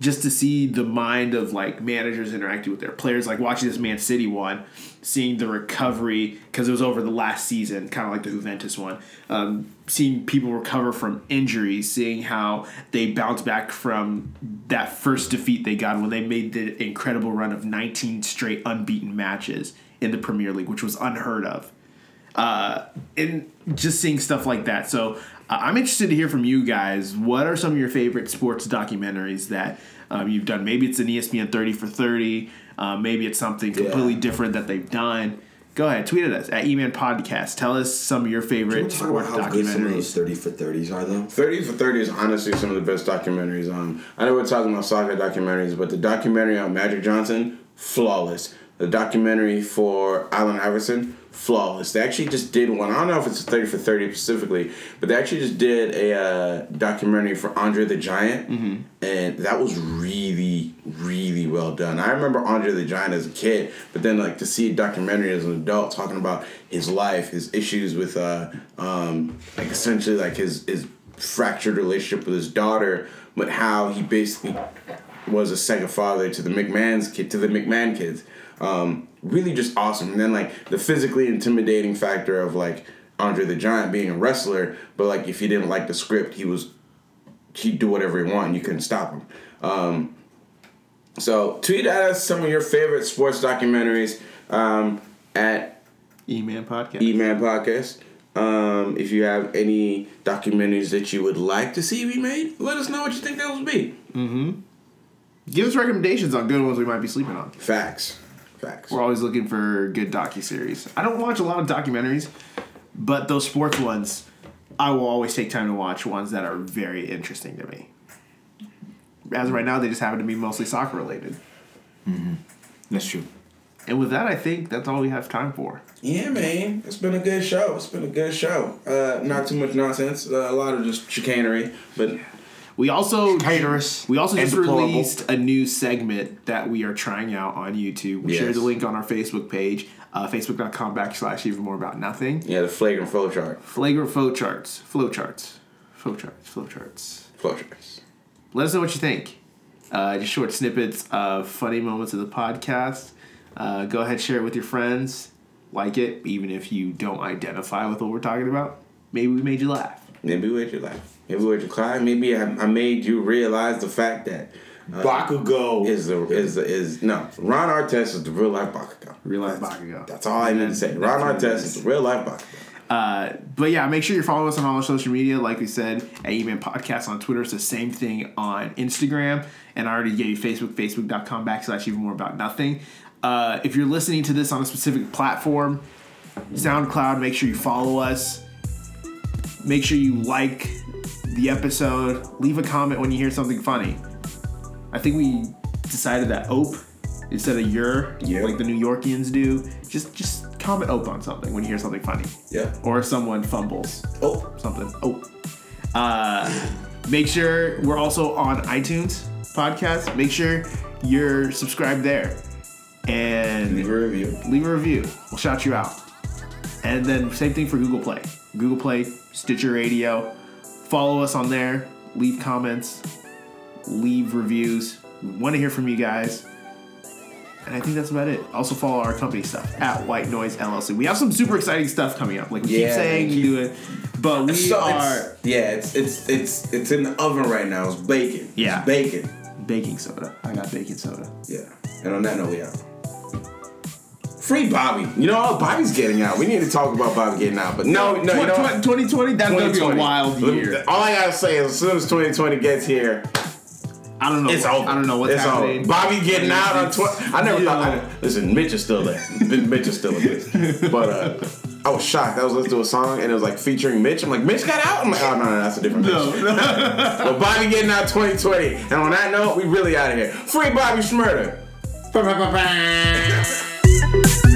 just to see the mind of like managers interacting with their players, like watching this Man City one, seeing the recovery because it was over the last season, kind of like the Juventus one. Um, seeing people recover from injuries, seeing how they bounce back from that first defeat they got when they made the incredible run of 19 straight unbeaten matches in the Premier League, which was unheard of uh, and just seeing stuff like that. So I'm interested to hear from you guys. What are some of your favorite sports documentaries that um, you've done? Maybe it's an ESPN 30 for 30. Uh, maybe it's something completely Yeah. different that they've done. Go ahead, tweet at us at Eman Podcast. Tell us some of your favorite Talk about sports how good some of those documentaries. thirty for thirties are, though. 30 for 30 is honestly some of the best documentaries on. I know we're talking about soccer documentaries, but the documentary on Magic Johnson, flawless. The documentary for Allen Iverson, flawless. They actually just did one. I don't know if it's 30 for 30 specifically, but they actually just did a uh, documentary for Andre the Giant, and that was really, really well done. I remember Andre the Giant as a kid, but then like to see a documentary as an adult talking about his life, his issues with, uh, um, like essentially like his his fractured relationship with his daughter, but how he basically was a second father to the McMahon's kid, to the McMahon kids. Um, really just awesome. And then like the physically intimidating factor of like Andre the Giant being a wrestler, but like if he didn't like the script, he was he'd do whatever he wanted. And you couldn't stop him. Um, so tweet at us some of your favorite sports documentaries um, at E-Man Podcast. E-Man Podcast. Um, if you have any documentaries that you would like to see remade, let us know what you think those would be. Mm-hmm. Give us recommendations on good ones we might be sleeping on. Facts. Facts. We're always looking for good docu-series. I don't watch a lot of documentaries, but those sports ones, I will always take time to watch ones that are very interesting to me. As of right now, they just happen to be mostly soccer related. That's true. And with that, I think that's all we have time for. Yeah, man. It's been a good show. It's been a good show. Uh, not too much nonsense. Uh, a lot of just chicanery, but We also Caterers we also just deplorable. released a new segment that we are trying out on YouTube. We shared Yes. the link on our Facebook page, uh, facebook.com backslash even more about nothing. yeah, the flagrant flow chart. Flagrant flow charts, flow charts, flow charts, flow charts. Flow charts. Let us know what you think. Uh, just short snippets of funny moments of the podcast. Uh, go ahead, share it with your friends. Like it, even if you don't identify with what we're talking about. Maybe we made you laugh. Maybe we made you laugh. Maybe we made you cry. Maybe I, I made you realize the fact that uh, Bakugo is the is the, is no Ron Artest is the real life Bakugo. Real life That's- Bakugo. That's all I need to say. Ron what Artest is. is the real life Bakugo. Uh, but yeah, make sure you're following us on all our social media. Like we said, at Eman Podcast on Twitter. It's the same thing on Instagram. And I already gave you Facebook, facebook.com backslash even more about nothing. Uh, if you're listening to this on a specific platform, SoundCloud, make sure you follow us. Make sure you like the episode. Leave a comment when you hear something funny. I think we decided that ope instead of your, Yeah. like the New Yorkians do. Just just comment ope on something when you hear something funny Yeah. or someone fumbles Oh, something. Oh, uh, make sure we're also on iTunes podcast. Make sure you're subscribed there and leave a review. leave a review. We'll shout you out. And then same thing for Google Play. Google Play, Stitcher Radio. Follow us on there. Leave comments. Leave reviews. We want to hear from you guys. And I think that's about it. Also follow our company stuff at White Noise LLC. We have some super exciting stuff coming up. Like we keep Yeah, saying, keep- do it, but we So are it's, yeah, it's it's it's it's in the oven right now. It's baking. Yeah. It's baking. baking soda. I got baking soda. Yeah. And on that note, we out. Free Bobby. You know? Bobby's getting out. We need to talk about Bobby getting out. But no, no, you know 2020, that's gonna be a wild year. All I gotta say is, as soon as 2020 gets here, I don't know. it's what- over. I don't know what's it's happening. Over. Bobby getting out on Twitter. I never you thought. I, listen, Mitch is still there. Mitch is still in this. But uh, I was shocked. I was listening to a song and it was like featuring Mitch. I'm like, Mitch got out. I'm like, oh no, no, that's a different Mitch. No, no. But Bobby getting out 2020. And on that note, we really out of here. Free Bobby Shmurda. Ba.